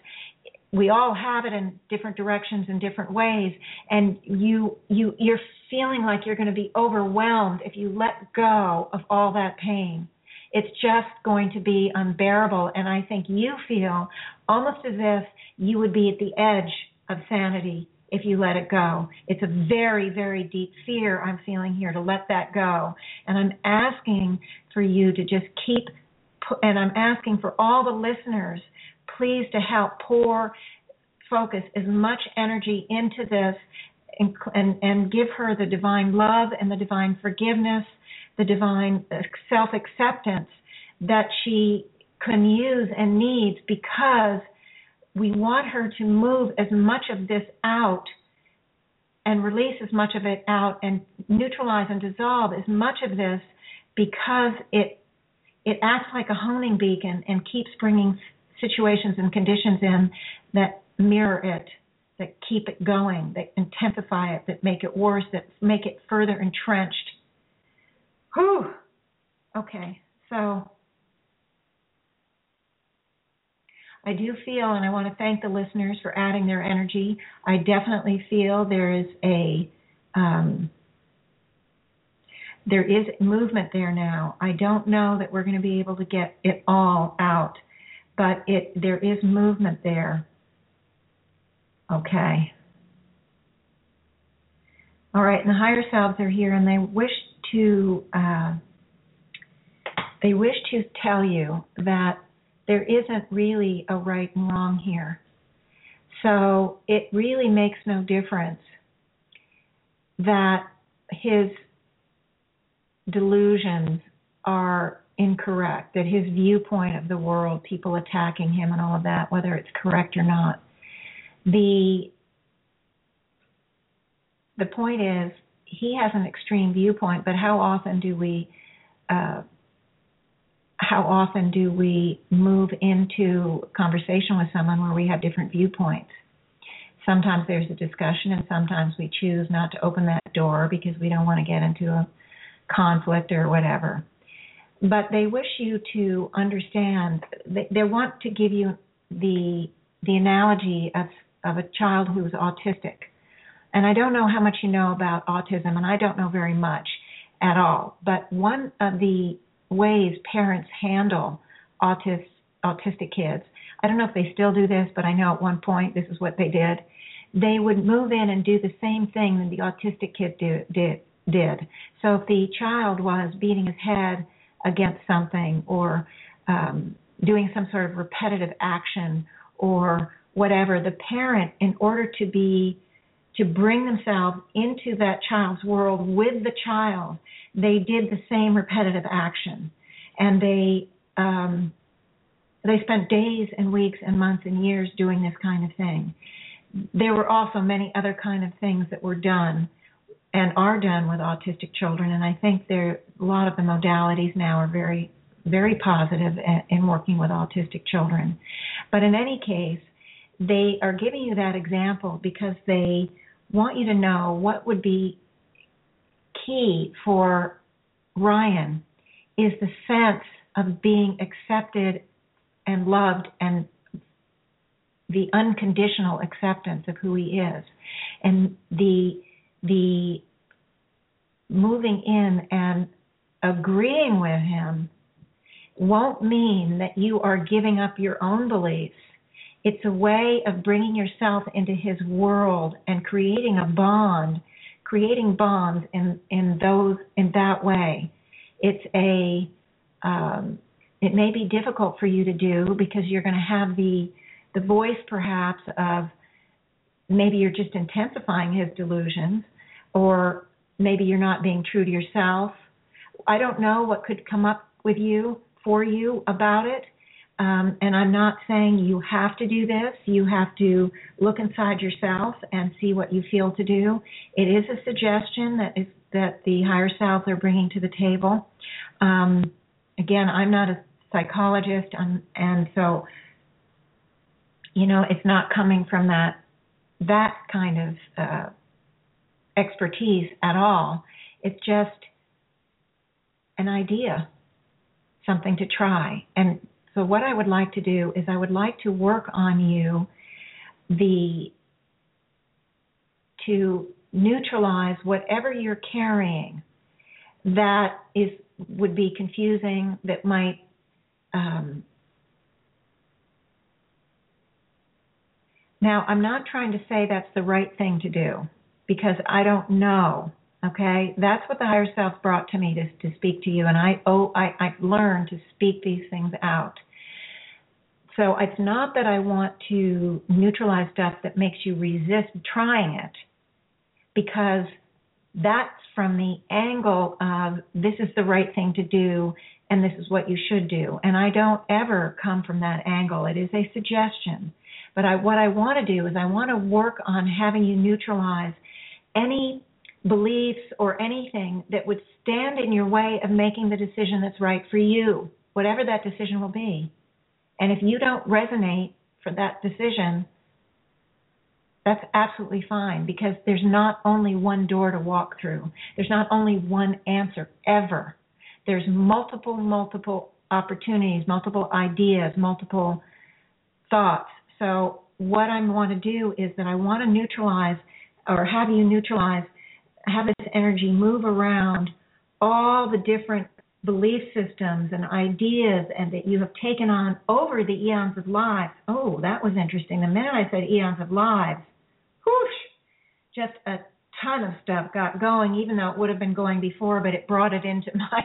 We all have it in different directions in different ways, and you you you're feeling like you're going to be overwhelmed if you let go of all that pain it's just going to be unbearable. And I think you feel almost as if you would be at the edge of sanity if you let it go. It's a very, very deep fear I'm feeling here to let that go. And I'm asking for you to just keep, and I'm asking for all the listeners, please to help pour, focus as much energy into this and, and, give her the divine love and the divine forgiveness the divine self acceptance that she can use and needs because we want her to move as much of this out and release as much of it out and neutralize and dissolve as much of this because it it acts like a homing beacon and keeps bringing situations and conditions in that mirror it that keep it going that intensify it that make it worse that make it further entrenched Whew. Okay, so I do feel, and I want to thank the listeners for adding their energy. I definitely feel there is a um, there is movement there now. I don't know that we're going to be able to get it all out, but it there is movement there. Okay. All right, and the higher selves are here, and they wish to uh, they wish to tell you that there isn't really a right and wrong here. So it really makes no difference that his delusions are incorrect, that his viewpoint of the world, people attacking him and all of that, whether it's correct or not. The the point is he has an extreme viewpoint, but how often do we uh, how often do we move into conversation with someone where we have different viewpoints? Sometimes there's a discussion, and sometimes we choose not to open that door because we don't want to get into a conflict or whatever. But they wish you to understand. They, they want to give you the the analogy of of a child who's autistic. And I don't know how much you know about autism, and I don't know very much at all. But one of the ways parents handle autis, autistic kids, I don't know if they still do this, but I know at one point this is what they did. They would move in and do the same thing that the autistic kid do, did did. So if the child was beating his head against something or um, doing some sort of repetitive action or whatever, the parent, in order to be to bring themselves into that child's world with the child, they did the same repetitive action, and they um, they spent days and weeks and months and years doing this kind of thing. There were also many other kind of things that were done and are done with autistic children. And I think there a lot of the modalities now are very very positive in working with autistic children. But in any case, they are giving you that example because they want you to know what would be key for Ryan is the sense of being accepted and loved and the unconditional acceptance of who he is and the the moving in and agreeing with him won't mean that you are giving up your own beliefs. It's a way of bringing yourself into his world and creating a bond, creating bonds in in those in that way. It's a um, it may be difficult for you to do because you're going to have the the voice perhaps of maybe you're just intensifying his delusions or maybe you're not being true to yourself. I don't know what could come up with you for you about it. Um, and I'm not saying you have to do this. You have to look inside yourself and see what you feel to do. It is a suggestion that is that the higher selves are bringing to the table. Um, again, I'm not a psychologist, and, and so you know it's not coming from that that kind of uh, expertise at all. It's just an idea, something to try. And so, what I would like to do is, I would like to work on you the to neutralize whatever you're carrying that is would be confusing that might um, now i'm not trying to say that's the right thing to do because I don't know. Okay, that's what the higher self brought to me to to speak to you, and I oh I I've learned to speak these things out. So it's not that I want to neutralize stuff that makes you resist trying it, because that's from the angle of this is the right thing to do and this is what you should do. And I don't ever come from that angle. It is a suggestion. But I, what I want to do is I want to work on having you neutralize any beliefs or anything that would stand in your way of making the decision that's right for you, whatever that decision will be. And if you don't resonate for that decision, that's absolutely fine because there's not only one door to walk through. There's not only one answer ever. There's multiple, multiple opportunities, multiple ideas, multiple thoughts. So what I want to do is that I want to neutralize or have you neutralize, have this energy move around all the different belief systems and ideas and that you have taken on over the eons of lives. Oh, that was interesting. The minute I said eons of lives, whoosh, just a ton of stuff got going, even though it would have been going before, but it brought it into my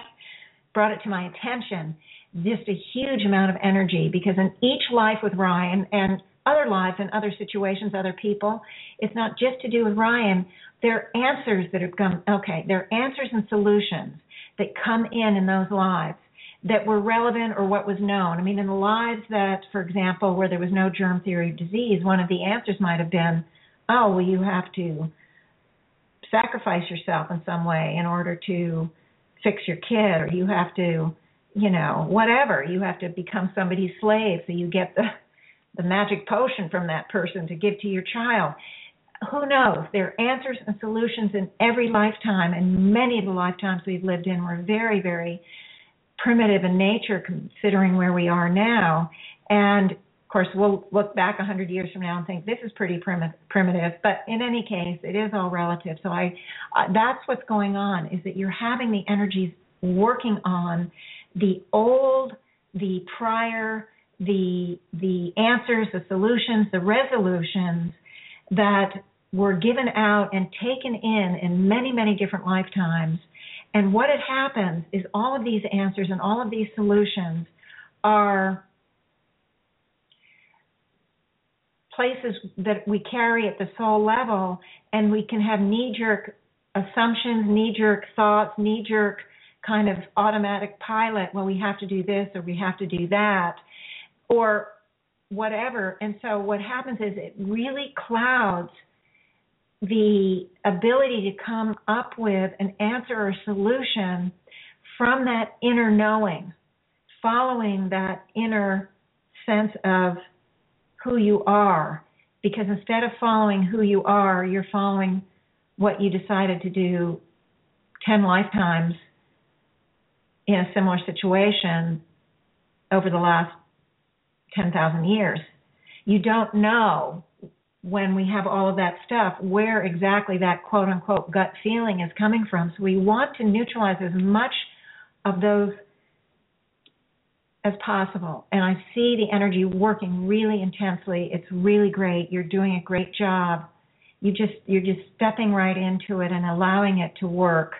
brought it to my attention. Just a huge amount of energy because in each life with Ryan and other lives and other situations, other people, it's not just to do with Ryan. There are answers that have come. Okay, there are answers and solutions that come in in those lives that were relevant or what was known. I mean, in the lives that, for example, where there was no germ theory of disease, one of the answers might have been, oh, well, you have to sacrifice yourself in some way in order to fix your kid, or you have to, you know, whatever. You have to become somebody's slave so you get the the magic potion from that person to give to your child who knows? There are answers and solutions in every lifetime, and many of the lifetimes we've lived in were very, very primitive in nature, considering where we are now. And of course, we'll look back a hundred years from now and think this is pretty primitive. Primitive, but in any case, it is all relative. So I, uh, that's what's going on is that you're having the energies working on the old, the prior, the the answers, the solutions, the resolutions that were given out and taken in in many, many different lifetimes. And what had happens is all of these answers and all of these solutions are places that we carry at the soul level, and we can have knee jerk assumptions, knee jerk thoughts, knee jerk kind of automatic pilot. Well, we have to do this or we have to do that, or whatever. And so what happens is it really clouds the ability to come up with an answer or solution from that inner knowing, following that inner sense of who you are. Because instead of following who you are, you're following what you decided to do 10 lifetimes in a similar situation over the last 10,000 years. You don't know when we have all of that stuff where exactly that quote unquote gut feeling is coming from. So we want to neutralize as much of those as possible. And I see the energy working really intensely. It's really great. You're doing a great job. You just you're just stepping right into it and allowing it to work.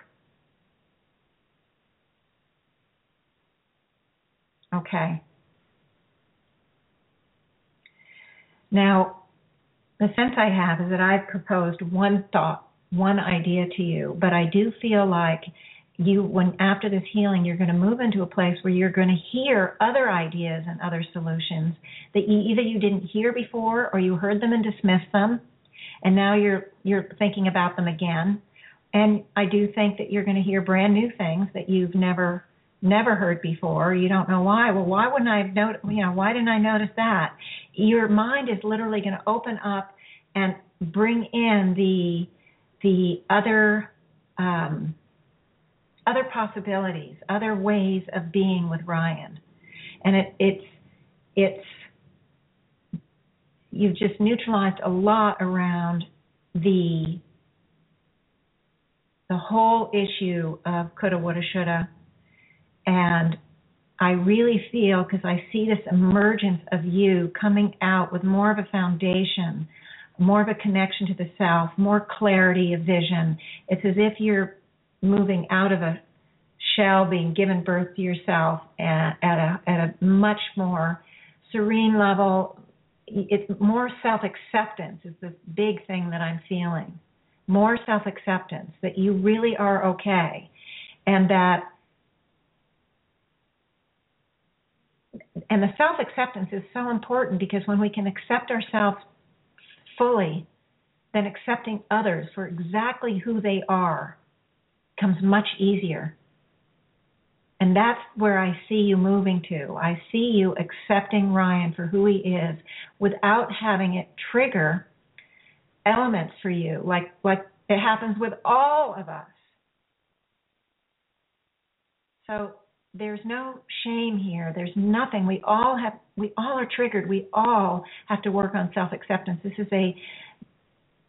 Okay. Now, the sense I have is that I've proposed one thought, one idea to you, but I do feel like you when after this healing you're going to move into a place where you're going to hear other ideas and other solutions that you, either you didn't hear before or you heard them and dismissed them and now you're you're thinking about them again and I do think that you're going to hear brand new things that you've never never heard before. You don't know why. Well, why wouldn't I have noticed? You know, why didn't I notice that? Your mind is literally going to open up and bring in the the other um, other possibilities, other ways of being with Ryan, and it, it's it's you've just neutralized a lot around the the whole issue of coulda, woulda, shoulda. And I really feel, because I see this emergence of you coming out with more of a foundation, more of a connection to the self, more clarity of vision. It's as if you're moving out of a shell, being given birth to yourself at, at a at a much more serene level. It's more self acceptance is the big thing that I'm feeling. More self acceptance that you really are okay, and that and the self acceptance is so important because when we can accept ourselves fully, then accepting others for exactly who they are comes much easier. And that's where I see you moving to. I see you accepting Ryan for who he is without having it trigger elements for you, like like it happens with all of us. So there's no shame here. There's nothing. We all have we all are triggered. We all have to work on self-acceptance. This is a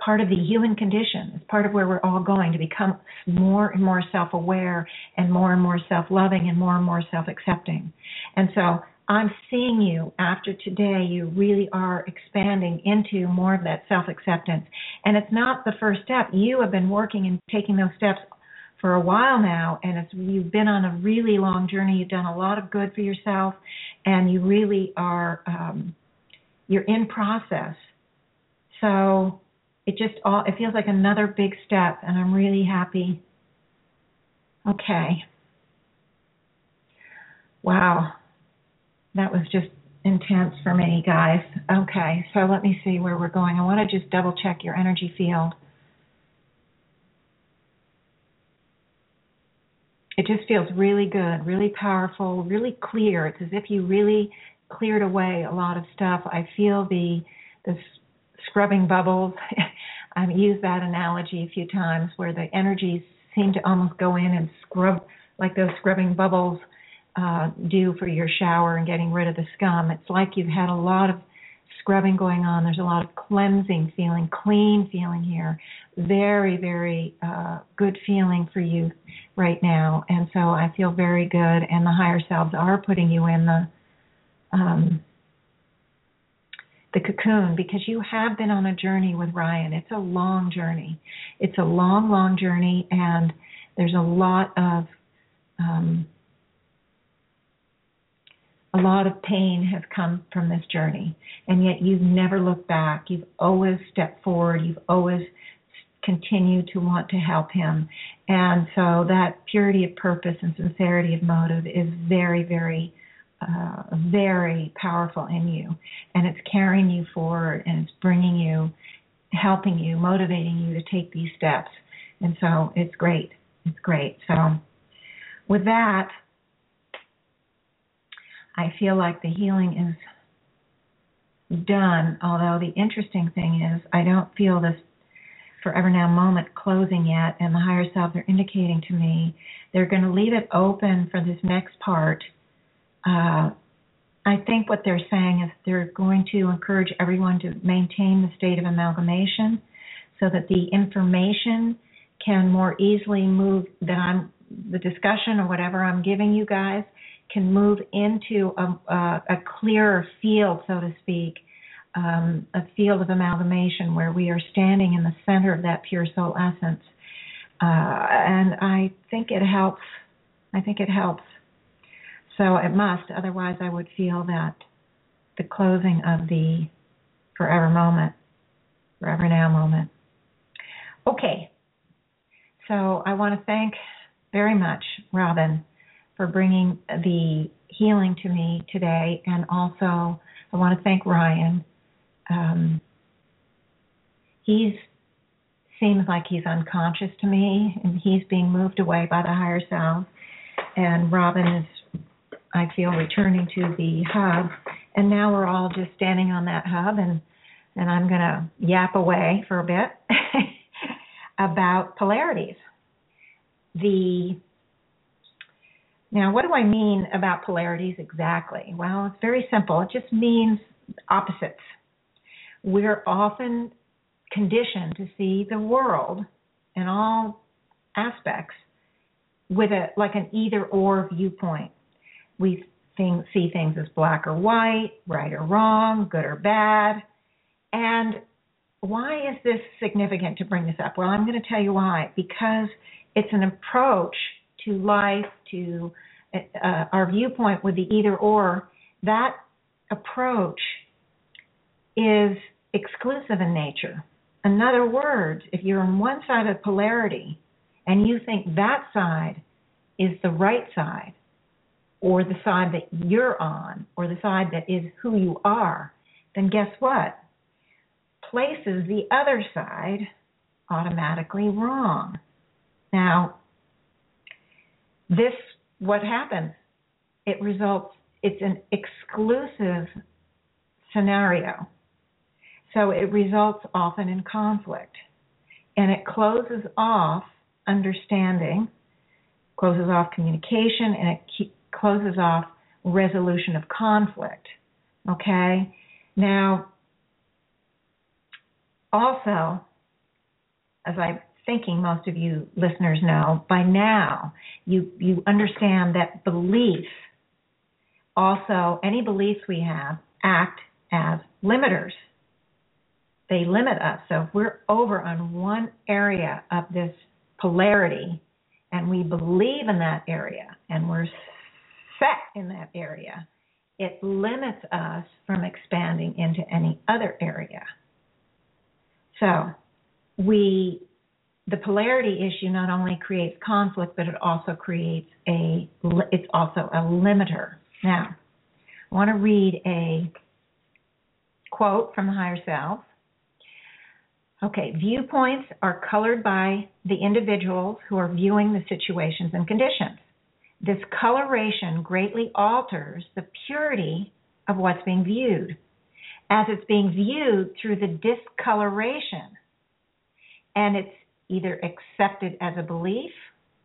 part of the human condition. It's part of where we're all going to become more and more self-aware and more and more self-loving and more and more self-accepting. And so I'm seeing you after today, you really are expanding into more of that self acceptance. And it's not the first step. You have been working and taking those steps for a while now, and it's, you've been on a really long journey. You've done a lot of good for yourself, and you really are um, you're in process. So it just all it feels like another big step, and I'm really happy. Okay. Wow, that was just intense for me, guys. Okay, so let me see where we're going. I want to just double check your energy field. It just feels really good, really powerful, really clear. It's as if you really cleared away a lot of stuff. I feel the the scrubbing bubbles. I've used that analogy a few times where the energies seem to almost go in and scrub like those scrubbing bubbles uh, do for your shower and getting rid of the scum. It's like you've had a lot of scrubbing going on. There's a lot of cleansing feeling, clean feeling here. Very, very uh, good feeling for you right now. And so I feel very good. And the higher selves are putting you in the um, the cocoon because you have been on a journey with Ryan. It's a long journey. It's a long, long journey, and there's a lot of um, a lot of pain has come from this journey, and yet you've never looked back. You've always stepped forward. You've always continued to want to help him. And so that purity of purpose and sincerity of motive is very, very, uh, very powerful in you. And it's carrying you forward and it's bringing you, helping you, motivating you to take these steps. And so it's great. It's great. So with that, I feel like the healing is done. Although the interesting thing is, I don't feel this forever now moment closing yet, and the higher selves are indicating to me they're going to leave it open for this next part. Uh, I think what they're saying is they're going to encourage everyone to maintain the state of amalgamation so that the information can more easily move that I'm the discussion or whatever I'm giving you guys can move into a, a, a clearer field, so to speak, um, a field of amalgamation where we are standing in the center of that pure soul essence. Uh, and I think it helps. I think it helps. So it must, otherwise, I would feel that the closing of the forever moment, forever now moment. Okay, so I want to thank very much Robin for bringing the healing to me today. And also, I want to thank Ryan. Um, he's seems like he's unconscious to me, and he's being moved away by the higher self. And Robin is, I feel, returning to the hub. And now we're all just standing on that hub, and and I'm to yap away for a bit about polarities. The now, what do I mean about polarities exactly? Well, it's very simple. It just means opposites. We're often conditioned to see the world in all aspects with a like an either or viewpoint. We think, see things as black or white, right or wrong, good or bad. And why is this significant to bring this up? Well, I'm going to tell you why. Because it's an approach to life, to uh, our viewpoint with the either or, that approach is exclusive in nature. In other words, if you're on one side of polarity and you think that side is the right side, or the side that you're on, or the side that is who you are, then guess what? Places the other side automatically wrong. Now, this what happens? It results it's an exclusive scenario. So it results often in conflict. And it closes off understanding, closes off communication, and it keep, closes off resolution of conflict. Okay? Now, also, as I'm thinking most of you listeners know, by now you, you understand that belief, also, any beliefs we have, act as limiters. They limit us. So if we're over on one area of this polarity and we believe in that area and we're set in that area, it limits us from expanding into any other area. So we the polarity issue not only creates conflict but it also creates a it's also a limiter. Now, I want to read a quote from the higher self. Okay, viewpoints are colored by the individuals who are viewing the situations and conditions. This coloration greatly alters the purity of what's being viewed, as it's being viewed through the discoloration, and it's either accepted as a belief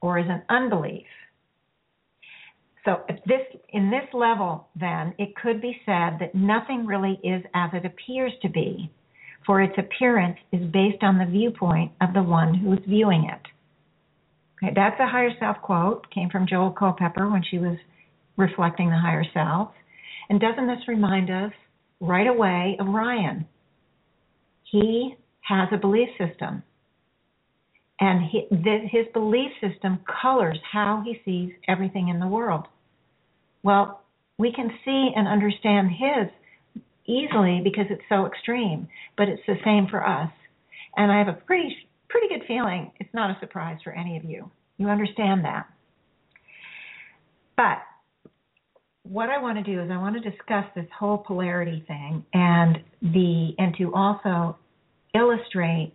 or as an unbelief. So this in this level then it could be said that nothing really is as it appears to be for its appearance is based on the viewpoint of the one who is viewing it. Okay, that's a higher self quote, came from Joel Culpepper when she was reflecting the higher self. And doesn't this remind us right away of Ryan? He has a belief system. And he, his belief system colors how he sees everything in the world. Well, we can see and understand his easily because it's so extreme, but it's the same for us. And I have a pretty pretty good feeling it's not a surprise for any of you. You understand that. But what I want to do is I want to discuss this whole polarity thing and the and to also illustrate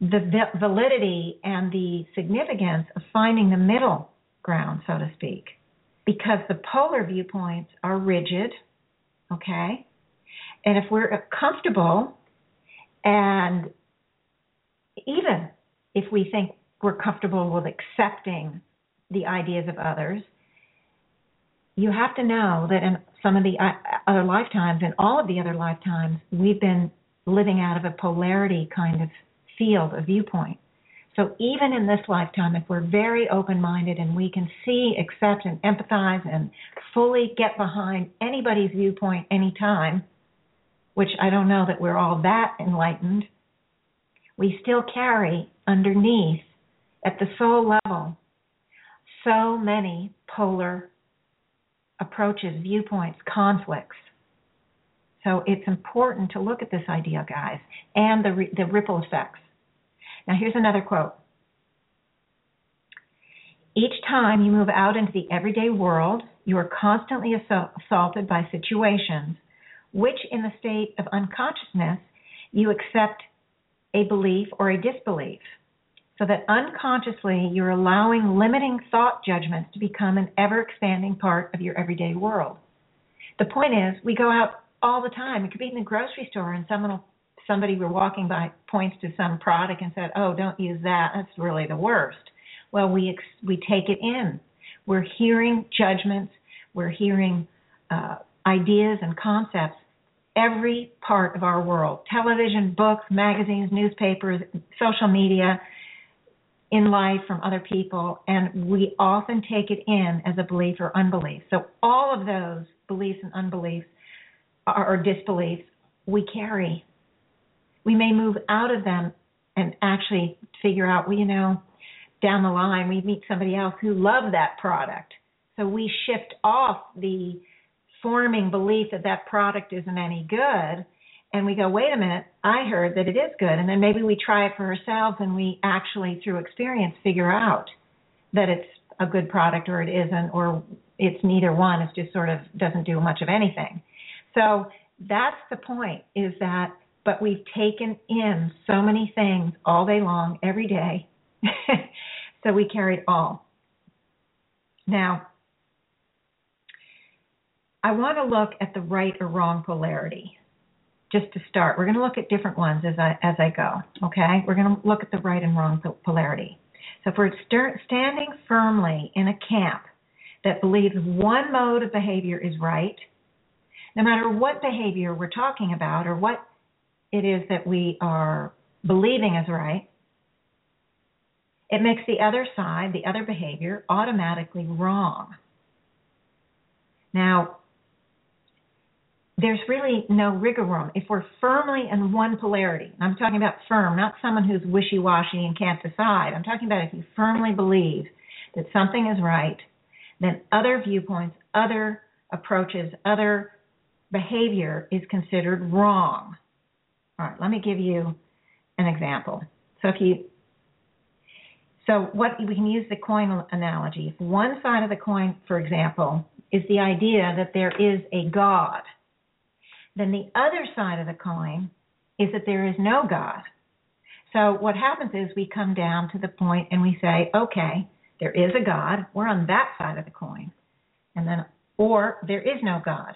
the validity and the significance of finding the middle ground, so to speak, because the polar viewpoints are rigid, okay, and if we're comfortable, and even if we think we're comfortable with accepting the ideas of others, you have to know that in some of the uh, other lifetimes, in all of the other lifetimes, we've been living out of a polarity kind of field, a viewpoint. So even in this lifetime, if we're very open minded and we can see, accept, and empathize and fully get behind anybody's viewpoint anytime, which I don't know that we're all that enlightened, we still carry underneath at the soul level so many polar approaches, viewpoints, conflicts. So it's important to look at this idea, guys, and the, the ripple effects. Now, here's another quote. Each time you move out into the everyday world, you are constantly assaulted by situations which in the state of unconsciousness you accept a belief or a disbelief. So that unconsciously you're allowing limiting thought judgments to become an ever expanding part of your everyday world. The point is, we go out all the time. It could be in the grocery store and someone will, somebody we're walking by points to some product and said, "Oh, don't use that. That's really the worst." Well, we ex- we take it in. We're hearing judgments. We're hearing uh, ideas and concepts every part of our world television, books, magazines, newspapers, social media, in life from other people, and we often take it in as a belief or unbelief. So, all of those beliefs and unbeliefs or disbeliefs we carry. We may move out of them and actually figure out, well, you know, down the line we meet somebody else who loves that product. So we shift off the forming belief that that product isn't any good and we go wait a minute i heard that it is good and then maybe we try it for ourselves and we actually through experience figure out that it's a good product or it isn't or it's neither one it just sort of doesn't do much of anything so that's the point is that but we've taken in so many things all day long every day so we carry it all now I want to look at the right or wrong polarity. Just to start, we're going to look at different ones as I as I go. Okay, we're going to look at the right and wrong polarity. So if we're st- standing firmly in a camp, that believes one mode of behavior is right, no matter what behavior we're talking about or what it is that we are believing is right, it makes the other side, the other behavior, automatically wrong. Now, there's really no rigor room. If we're firmly in one polarity, I'm talking about firm, not someone who's wishy washy and can't decide. I'm talking about if you firmly believe that something is right, then other viewpoints, other approaches, other behavior is considered wrong. All right, let me give you an example. So if you so what we can use the coin analogy. If one side of the coin, for example, is the idea that there is a God, then the other side of the coin is that there is no God. So what happens is we come down to the point and we say, okay, there is a God. We're on that side of the coin. And then, or there is no God.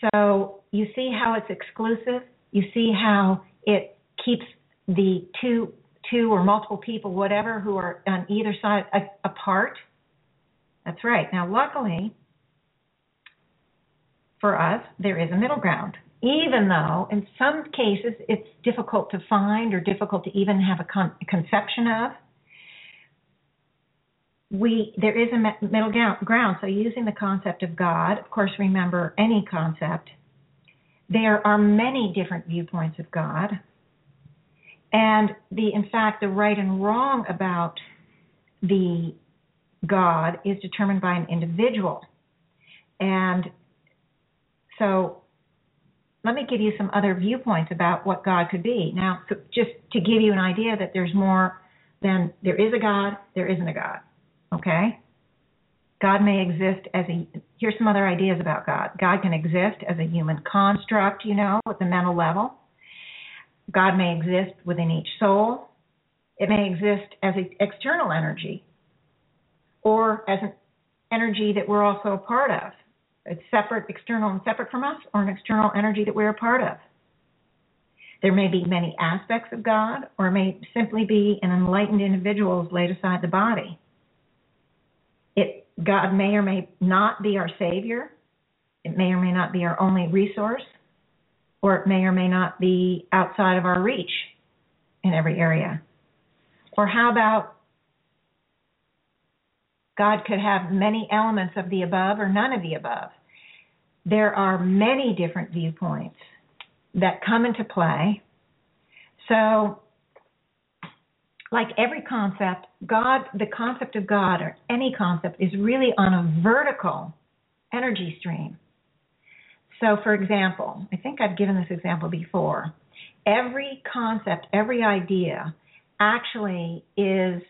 So you see how it's exclusive? You see how it keeps the two two or multiple people, whatever, who are on either side a, apart? That's right. Now, luckily for us, there is a middle ground. Even though in some cases it's difficult to find or difficult to even have a, con- conception of, we there is a middle ground. So using the concept of God, of course, remember any concept. There are many different viewpoints of God, and the in fact the right and wrong about the God is determined by an individual. And so let me give you some other viewpoints about what God could be. Now, so just to give you an idea that there's more than there is a God, there isn't a God. Okay? God may exist as a, here's some other ideas about God. God can exist as a human construct, you know, at the mental level. God may exist within each soul. It may exist as an external energy or as an energy that we're also a part of. It's separate, external, and separate from us, or an external energy that we're a part of. There may be many aspects of God, or it may simply be an enlightened individual laid aside the body. It God may or may not be our savior. It may or may not be our only resource, or it may or may not be outside of our reach in every area. Or how about God could have many elements of the above or none of the above? There are many different viewpoints that come into play. So like every concept, God, the concept of God or any concept is really on a vertical energy stream. So, for example, I think I've given this example before. Every concept, every idea actually is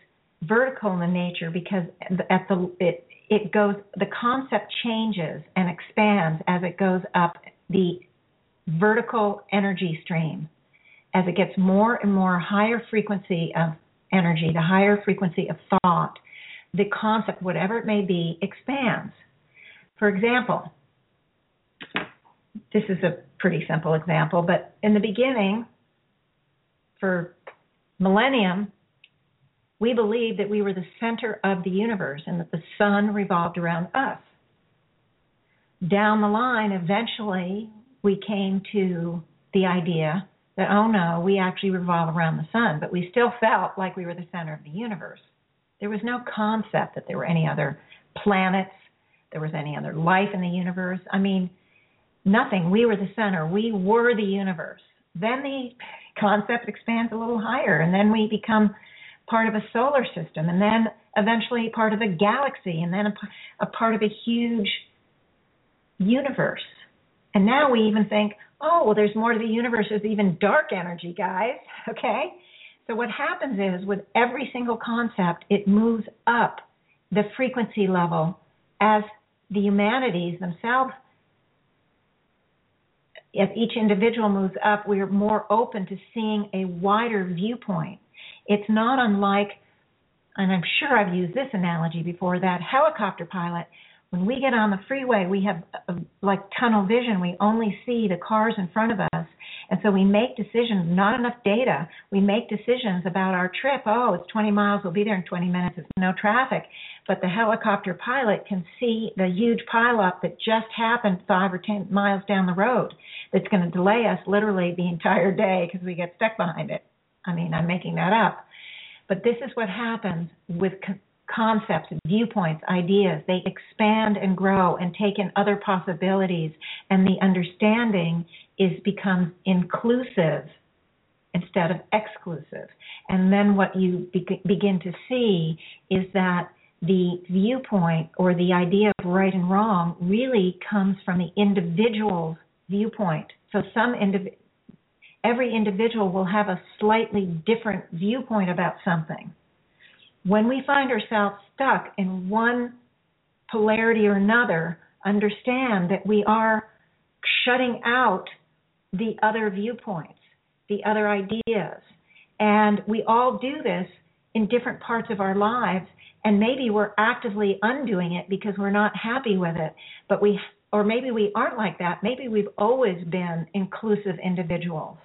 vertical in nature because at the it it goes the concept changes and expands as it goes up the vertical energy stream as it gets more and more higher frequency of energy, the higher frequency of thought, the concept, whatever it may be, expands. For example, this is a pretty simple example, but in the beginning, for millennium, we believed that we were the center of the universe and that the sun revolved around us. Down the line, eventually, we came to the idea that, oh no, we actually revolve around the sun, but we still felt like we were the center of the universe. There was no concept that there were any other planets, there was any other life in the universe. I mean, nothing. We were the center. We were the universe. Then the concept expands a little higher, and then we become part of a solar system, and then eventually part of a galaxy, and then a, a part of a huge universe. And now we even think, oh, well, there's more to the universe. There's even dark energy, guys. Okay? So what happens is with every single concept, it moves up the frequency level as the humanities themselves as each individual moves up, we're more open to seeing a wider viewpoint. It's not unlike, and I'm sure I've used this analogy before, that helicopter pilot when we get on the freeway, we have uh, like tunnel vision. We only see the cars in front of us, And so we make decisions, not enough data. We make decisions about our trip. Oh, it's 20 miles, we'll be there in 20 minutes, it's no traffic. But the helicopter pilot can see the huge pileup that just happened five or 10 miles down the road that's going to delay us literally the entire day because we get stuck behind it. I mean, I'm making that up. But this is what happens with concepts, viewpoints, ideas. They expand and grow and take in other possibilities, and the understanding is becomes inclusive instead of exclusive. And then what you be- begin to see is that the viewpoint or the idea of right and wrong really comes from the individual's viewpoint. So some every individual will have a slightly different viewpoint about something when we find ourselves stuck in one polarity or another, understand that we are shutting out the other viewpoints, the other ideas. And we all do this in different parts of our lives, and maybe we're actively undoing it because we're not happy with it. But we, or maybe we aren't like that. Maybe we've always been inclusive individuals.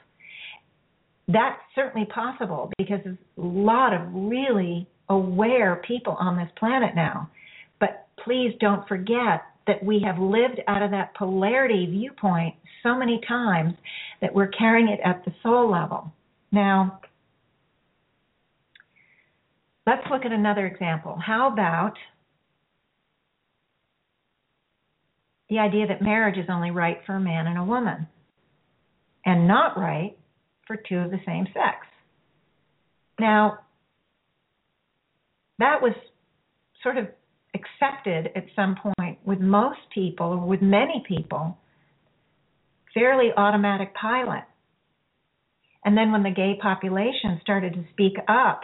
That's certainly possible because there's a lot of really aware people on this planet now. But please don't forget that we have lived out of that polarity viewpoint so many times that we're carrying it at the soul level. Now, let's look at another example. How about the idea that marriage is only right for a man and a woman and not right for two of the same sex? Now, that was sort of accepted at some point with most people, or with many people, fairly automatic pilot. And then when the gay population started to speak up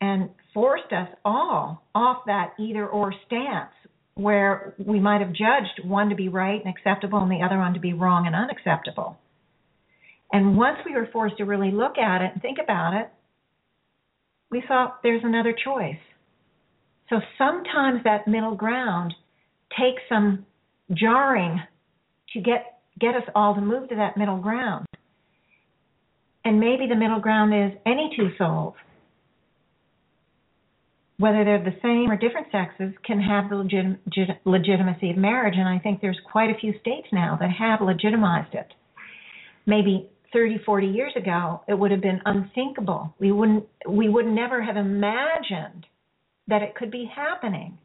and forced us all off that either or stance, where we might have judged one to be right and acceptable and the other one to be wrong and unacceptable. And once we were forced to really look at it and think about it, we thought there's another choice. So sometimes that middle ground takes some jarring to get get us all to move to that middle ground. And maybe the middle ground is any two souls, whether they're the same or different sexes, can have the legit, legitimacy of marriage. And I think there's quite a few states now that have legitimized it. Maybe 30, 40 years ago, it would have been unthinkable. We wouldn't, we would never have imagined that it could be happening.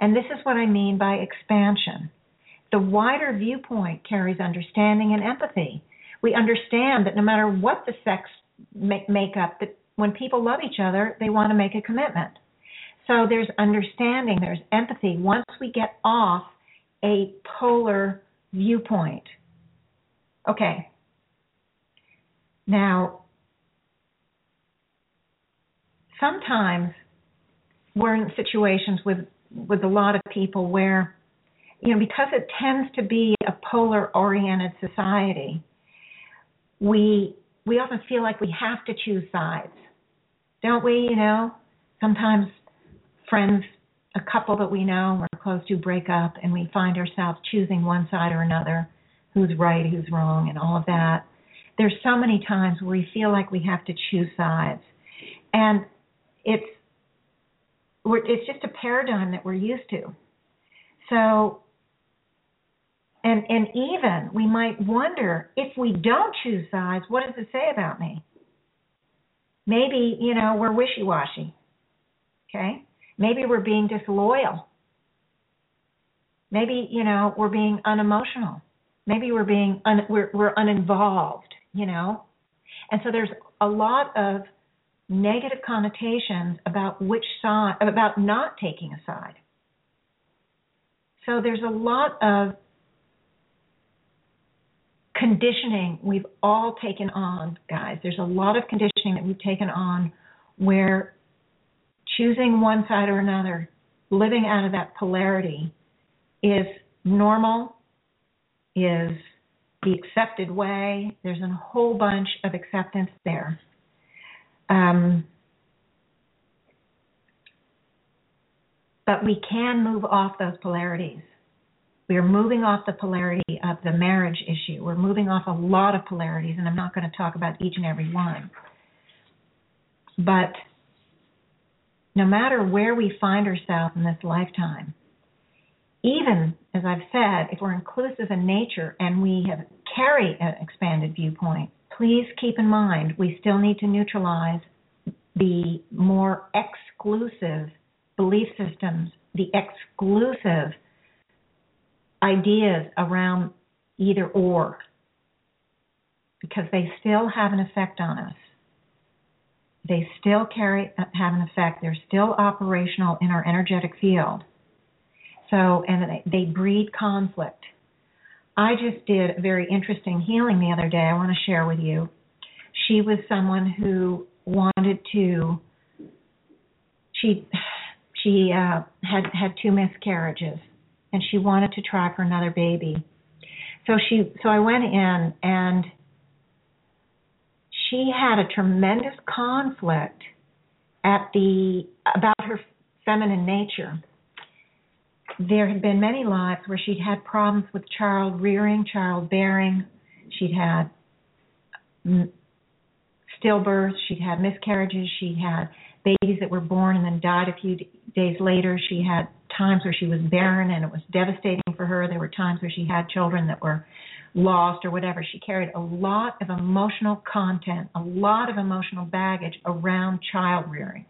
And this is what I mean by expansion. The wider viewpoint carries understanding and empathy. We understand that no matter what the sex make, makeup, that when people love each other, they want to make a commitment. So there's understanding, there's empathy once we get off a polar viewpoint. Okay. Now, sometimes we're in situations with with a lot of people where you know because it tends to be a polar oriented society we we often feel like we have to choose sides don't we you know? Sometimes friends a couple that we know we're close to break up and we find ourselves choosing one side or another who's right who's wrong and all of that. There's so many times where we feel like we have to choose sides. And it's it's just a paradigm that we're used to. So, and and even we might wonder if we don't choose size, what does it say about me? Maybe you know we're wishy-washy. Okay, maybe we're being disloyal. Maybe you know we're being unemotional. Maybe we're being un, we're we're uninvolved. You know, and so there's a lot of negative connotations about which side, about not taking a side. So there's a lot of conditioning we've all taken on, guys. There's a lot of conditioning that we've taken on where choosing one side or another, living out of that polarity, is normal, is the accepted way. There's a whole bunch of acceptance there. Um, but we can move off those polarities. We are moving off the polarity of the marriage issue. We're moving off a lot of polarities, and I'm not going to talk about each and every one. But no matter where we find ourselves in this lifetime, even as I've said, if we're inclusive in nature and we have carry an expanded viewpoint, please keep in mind we still need to neutralize the more exclusive belief systems, the exclusive ideas around either or, because they still have an effect on us. They still carry have an effect. They're still operational in our energetic field. So, and they, they breed conflict. I just did a very interesting healing the other day. I want to share with you. She was someone who wanted to. She she uh, had had two miscarriages, and she wanted to try for another baby. So she so I went in and she had a tremendous conflict at the about her feminine nature. There had been many lives where she'd had problems with child rearing, child bearing. She'd had stillbirths, she'd had miscarriages, she had babies that were born and then died a few days later. She had times where she was barren and it was devastating for her. There were times where she had children that were lost or whatever. She carried a lot of emotional content, a lot of emotional baggage around child rearing.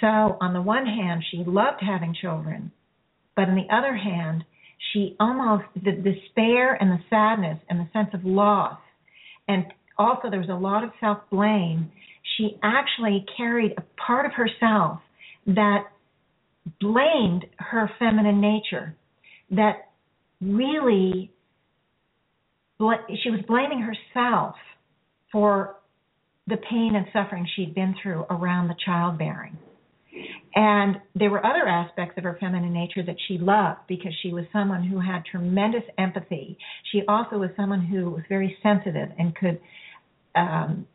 So, on the one hand, she loved having children, but on the other hand, she almost, the despair and the sadness and the sense of loss, and also there was a lot of self blame, she actually carried a part of herself that blamed her feminine nature, that really she was blaming herself for the pain and suffering she'd been through around the childbearing. And there were other aspects of her feminine nature that she loved because she was someone who had tremendous empathy. She also was someone who was very sensitive and could um,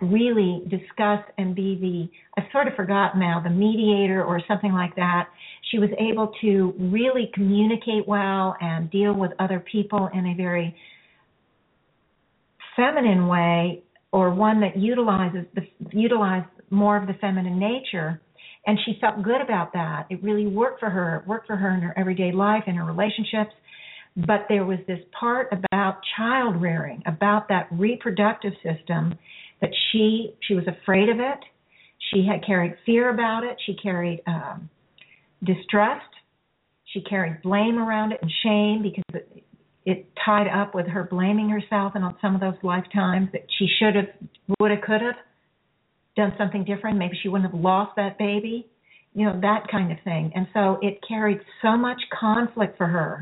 really discuss and be the, I sort of forgot now, the mediator or something like that. She was able to really communicate well and deal with other people in a very feminine way or one that utilizes the utilized more of the feminine nature and she felt good about that. It really worked for her it worked for her in her everyday life in her relationships. But there was this part about child rearing about that reproductive system that she she was afraid of it. She had carried fear about it. She carried um distrust. She carried blame around it and shame because it, it tied up with her blaming herself and on some of those lifetimes that she should have, would have, could have done something different. Maybe she wouldn't have lost that baby, you know, that kind of thing. And so it carried so much conflict for her.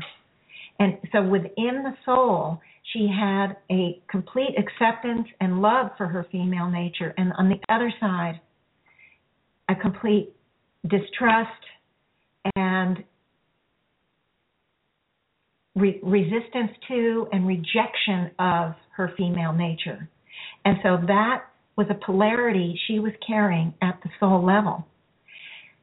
And so within the soul, she had a complete acceptance and love for her female nature. And on the other side, a complete distrust and re- resistance to and rejection of her female nature. And so that was a polarity she was carrying at the soul level.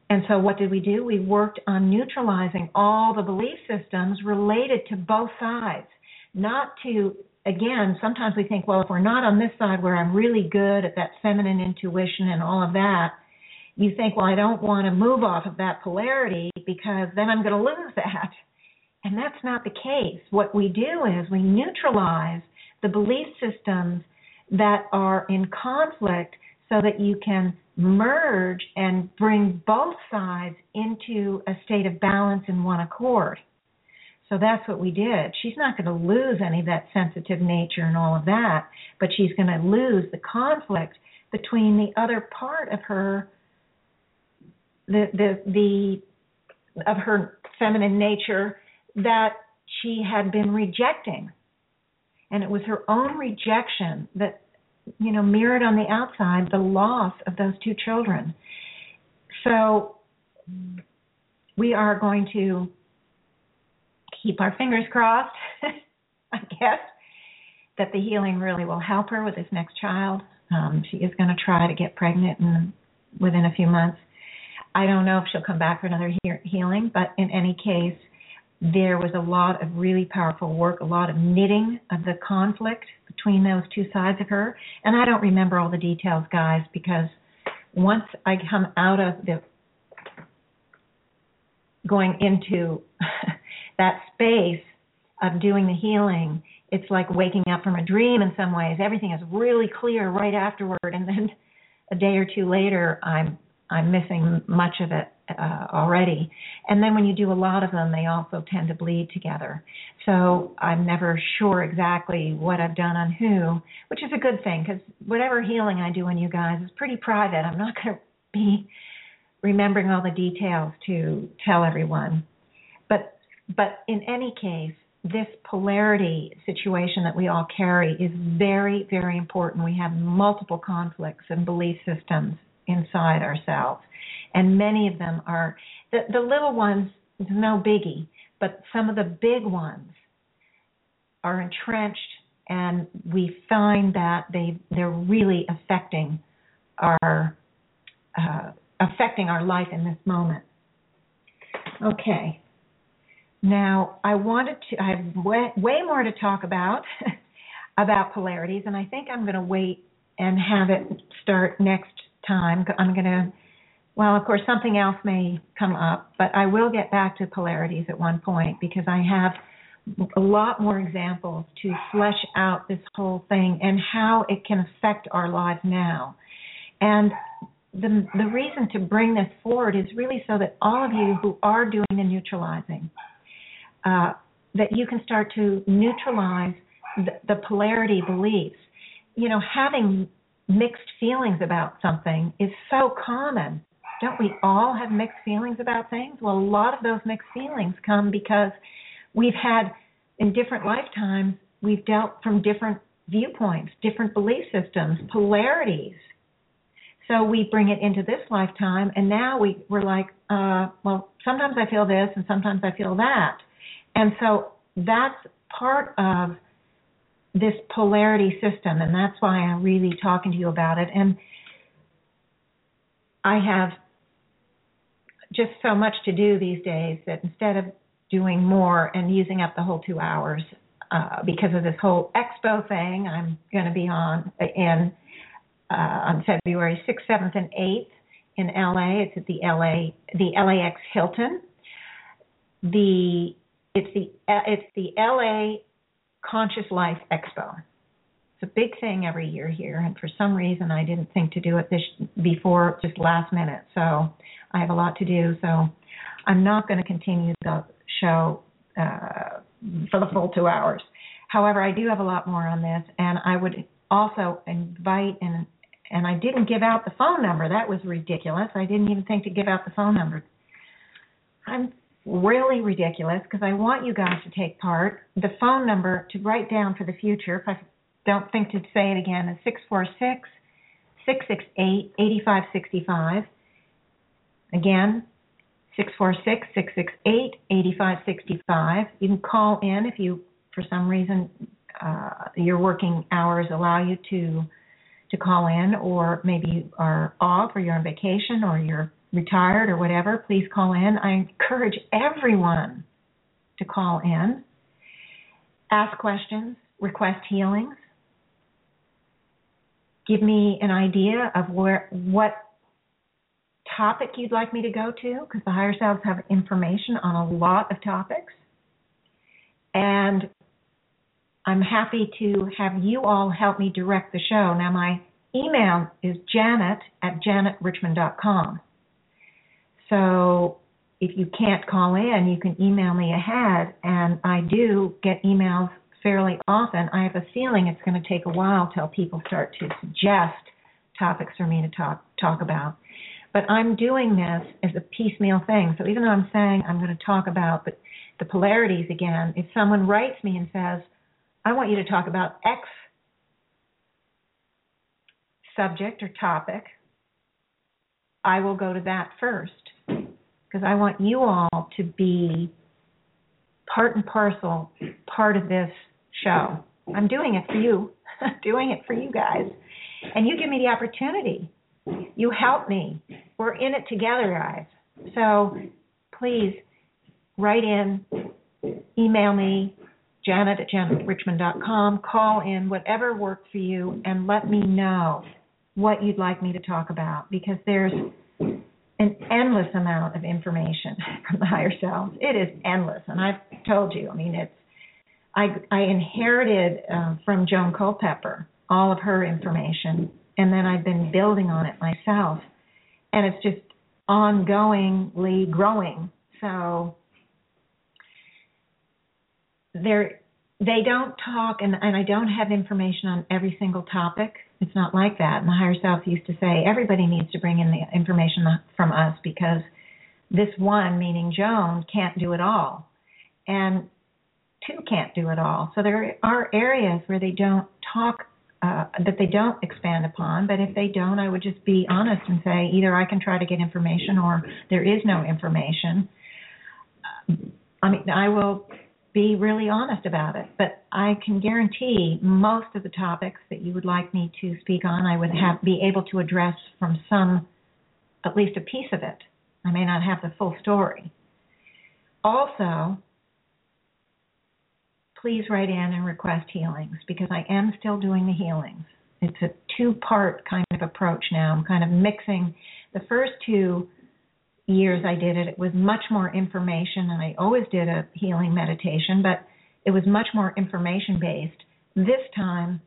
And so what did we do? We worked on neutralizing all the belief systems related to both sides, not to again, sometimes we think, well, if we're not on this side where I'm really good at that feminine intuition and all of that, you think, well, I don't want to move off of that polarity because then I'm going to lose that. And that's not the case. What we do is we neutralize the belief systems that are in conflict so that you can merge and bring both sides into a state of balance in one accord. So that's what we did. She's not going to lose any of that sensitive nature and all of that, but she's going to lose the conflict between the other part of her the the the of her feminine nature that she had been rejecting. And it was her own rejection that, you know, mirrored on the outside the loss of those two children. So we are going to keep our fingers crossed, I guess, that the healing really will help her with this next child. Um, she is going to try to get pregnant in, within a few months. I don't know if she'll come back for another he- healing, but in any case, there was a lot of really powerful work, a lot of knitting of the conflict between those two sides of her. And I don't remember all the details, guys, because once I come out of the going into that space of doing the healing, it's like waking up from a dream in some ways. Everything is really clear right afterward, and then a day or two later, I'm I'm missing much of it uh, already. And then when you do a lot of them, they also tend to bleed together. So I'm never sure exactly what I've done on who, which is a good thing because whatever healing I do on you guys is pretty private. I'm not going to be remembering all the details to tell everyone. But but in any case, this polarity situation that we all carry is very, very important. We have multiple conflicts and belief systems inside ourselves. And many of them are the, the little ones, no biggie, but some of the big ones are entrenched and we find that they they're really affecting our uh, affecting our life in this moment. Okay. Now I wanted to I have way, way more to talk about about polarities, and I think I'm going to wait and have it start next time. I'm going to, well, of course, something else may come up, but I will get back to polarities at one point because I have a lot more examples to flesh out this whole thing and how it can affect our lives now. And the the reason to bring this forward is really so that all of you who are doing the neutralizing, uh, that you can start to neutralize the, the polarity beliefs. You know, having mixed feelings about something is so common. Don't we all have mixed feelings about things? Well, a lot of those mixed feelings come because we've had, in different lifetimes, we've dealt from different viewpoints, different belief systems, polarities. So we bring it into this lifetime, and now we, we're like, uh, well, sometimes I feel this, and sometimes I feel that. And so that's part of this polarity system, and that's why I'm really talking to you about it. And I have just so much to do these days that instead of doing more and using up the whole two hours uh, because of this whole expo thing, I'm going to be on in uh, on February 6th, 7th, and 8th in LA. It's at the LA the LAX Hilton. The it's the it's the LA Conscious Life Expo. It's a big thing every year here, and for some reason I didn't think to do it this before just last minute. So I have a lot to do. So I'm not going to continue the show uh, for the full two hours. However, I do have a lot more on this, and I would also invite and and I didn't give out the phone number. That was ridiculous. I didn't even think to give out the phone number. I'm really ridiculous because I want you guys to take part. The phone number to write down for the future, if I don't think to say it again, is 646 668 8565. Again, 646 668 8565. You can call in if you, for some reason, uh, your working hours allow you to to call in, or maybe you are off, or you're on vacation, or you're retired or whatever, please call in. I encourage everyone to call in, ask questions, request healings, give me an idea of where what topic you'd like me to go to because the higher selves have information on a lot of topics. And I'm happy to have you all help me direct the show. Now, my email is janet at janetrichmond.com. So if you can't call in, you can email me ahead, and I do get emails fairly often. I have a feeling it's going to take a while till people start to suggest topics for me to talk talk about. But I'm doing this as a piecemeal thing. So even though I'm saying I'm going to talk about the, the polarities again, if someone writes me and says, "I want you to talk about X subject or topic," I will go to that first because I want you all to be part and parcel part of this show. I'm doing it for you. Doing it for you guys. And you give me the opportunity. You help me. We're in it together, guys. So please write in email me, janet at janetrichmond.com, call in, whatever works for you, and let me know what you'd like me to talk about because there's an endless amount of information from the higher selves. It is endless, and I've told you. I mean, it's I I inherited uh, from Joan Culpepper all of her information, and then I've been building on it myself, and it's just ongoingly growing. So there they don't talk and, and I don't have information on every single topic. It's not like that. And the higher self used to say everybody needs to bring in the information from us because this one, meaning Joan, can't do it all. And two can't do it all. So there are areas where they don't talk uh, that they don't expand upon. But if they don't, I would just be honest and say either I can try to get information or there is no information. I mean, I will be really honest about it. But I can guarantee most of the topics that you would like me to speak on, I would have be able to address from some, at least a piece of it. I may not have the full story. Also, please write in and request healings because I am still doing the healings. It's a two part kind of approach now. I'm kind of mixing the first two years I did it, it was much more information, and I always did a healing meditation, but it was much more information based. This time,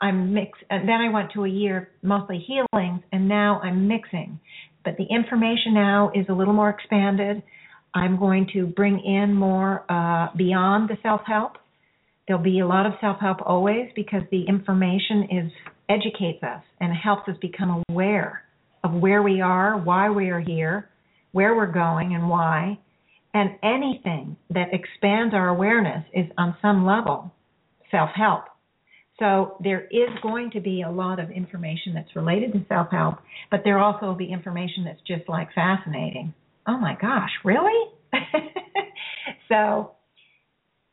I'm mix. And then I went to a year mostly healings, and now I'm mixing. But the information now is a little more expanded. I'm going to bring in more uh, beyond the self help. There'll be a lot of self help always because the information is educates us and helps us become aware of where we are, why we are here, where we're going, and why. And anything that expands our awareness is on some level self help. So there is going to be a lot of information that's related to self help, but there also will be information that's just like fascinating. Oh my gosh, really? so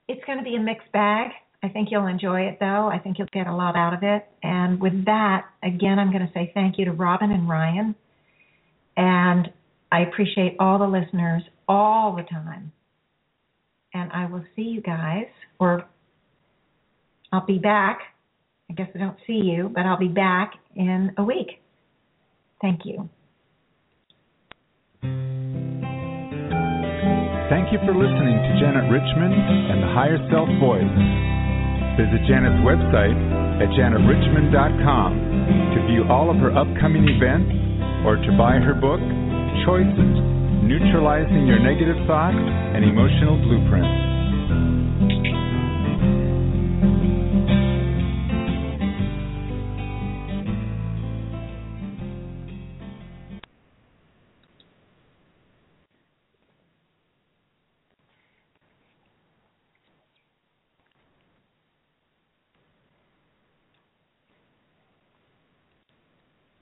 it's going to be a mixed bag. I think you'll enjoy it though. I think you'll get a lot out of it. And with that, again, I'm going to say thank you to Robin and Ryan. And I appreciate all the listeners all the time. And I will see you guys, or I'll be back. I guess I don't see you, but I'll be back in a week. Thank you.
Thank you for listening to Janet Richmond and the Higher Self Voice. Visit Janet's website at janetrichmond.com to view all of her upcoming events or to buy her book, Choices Neutralizing Your Negative Thoughts and Emotional Blueprints.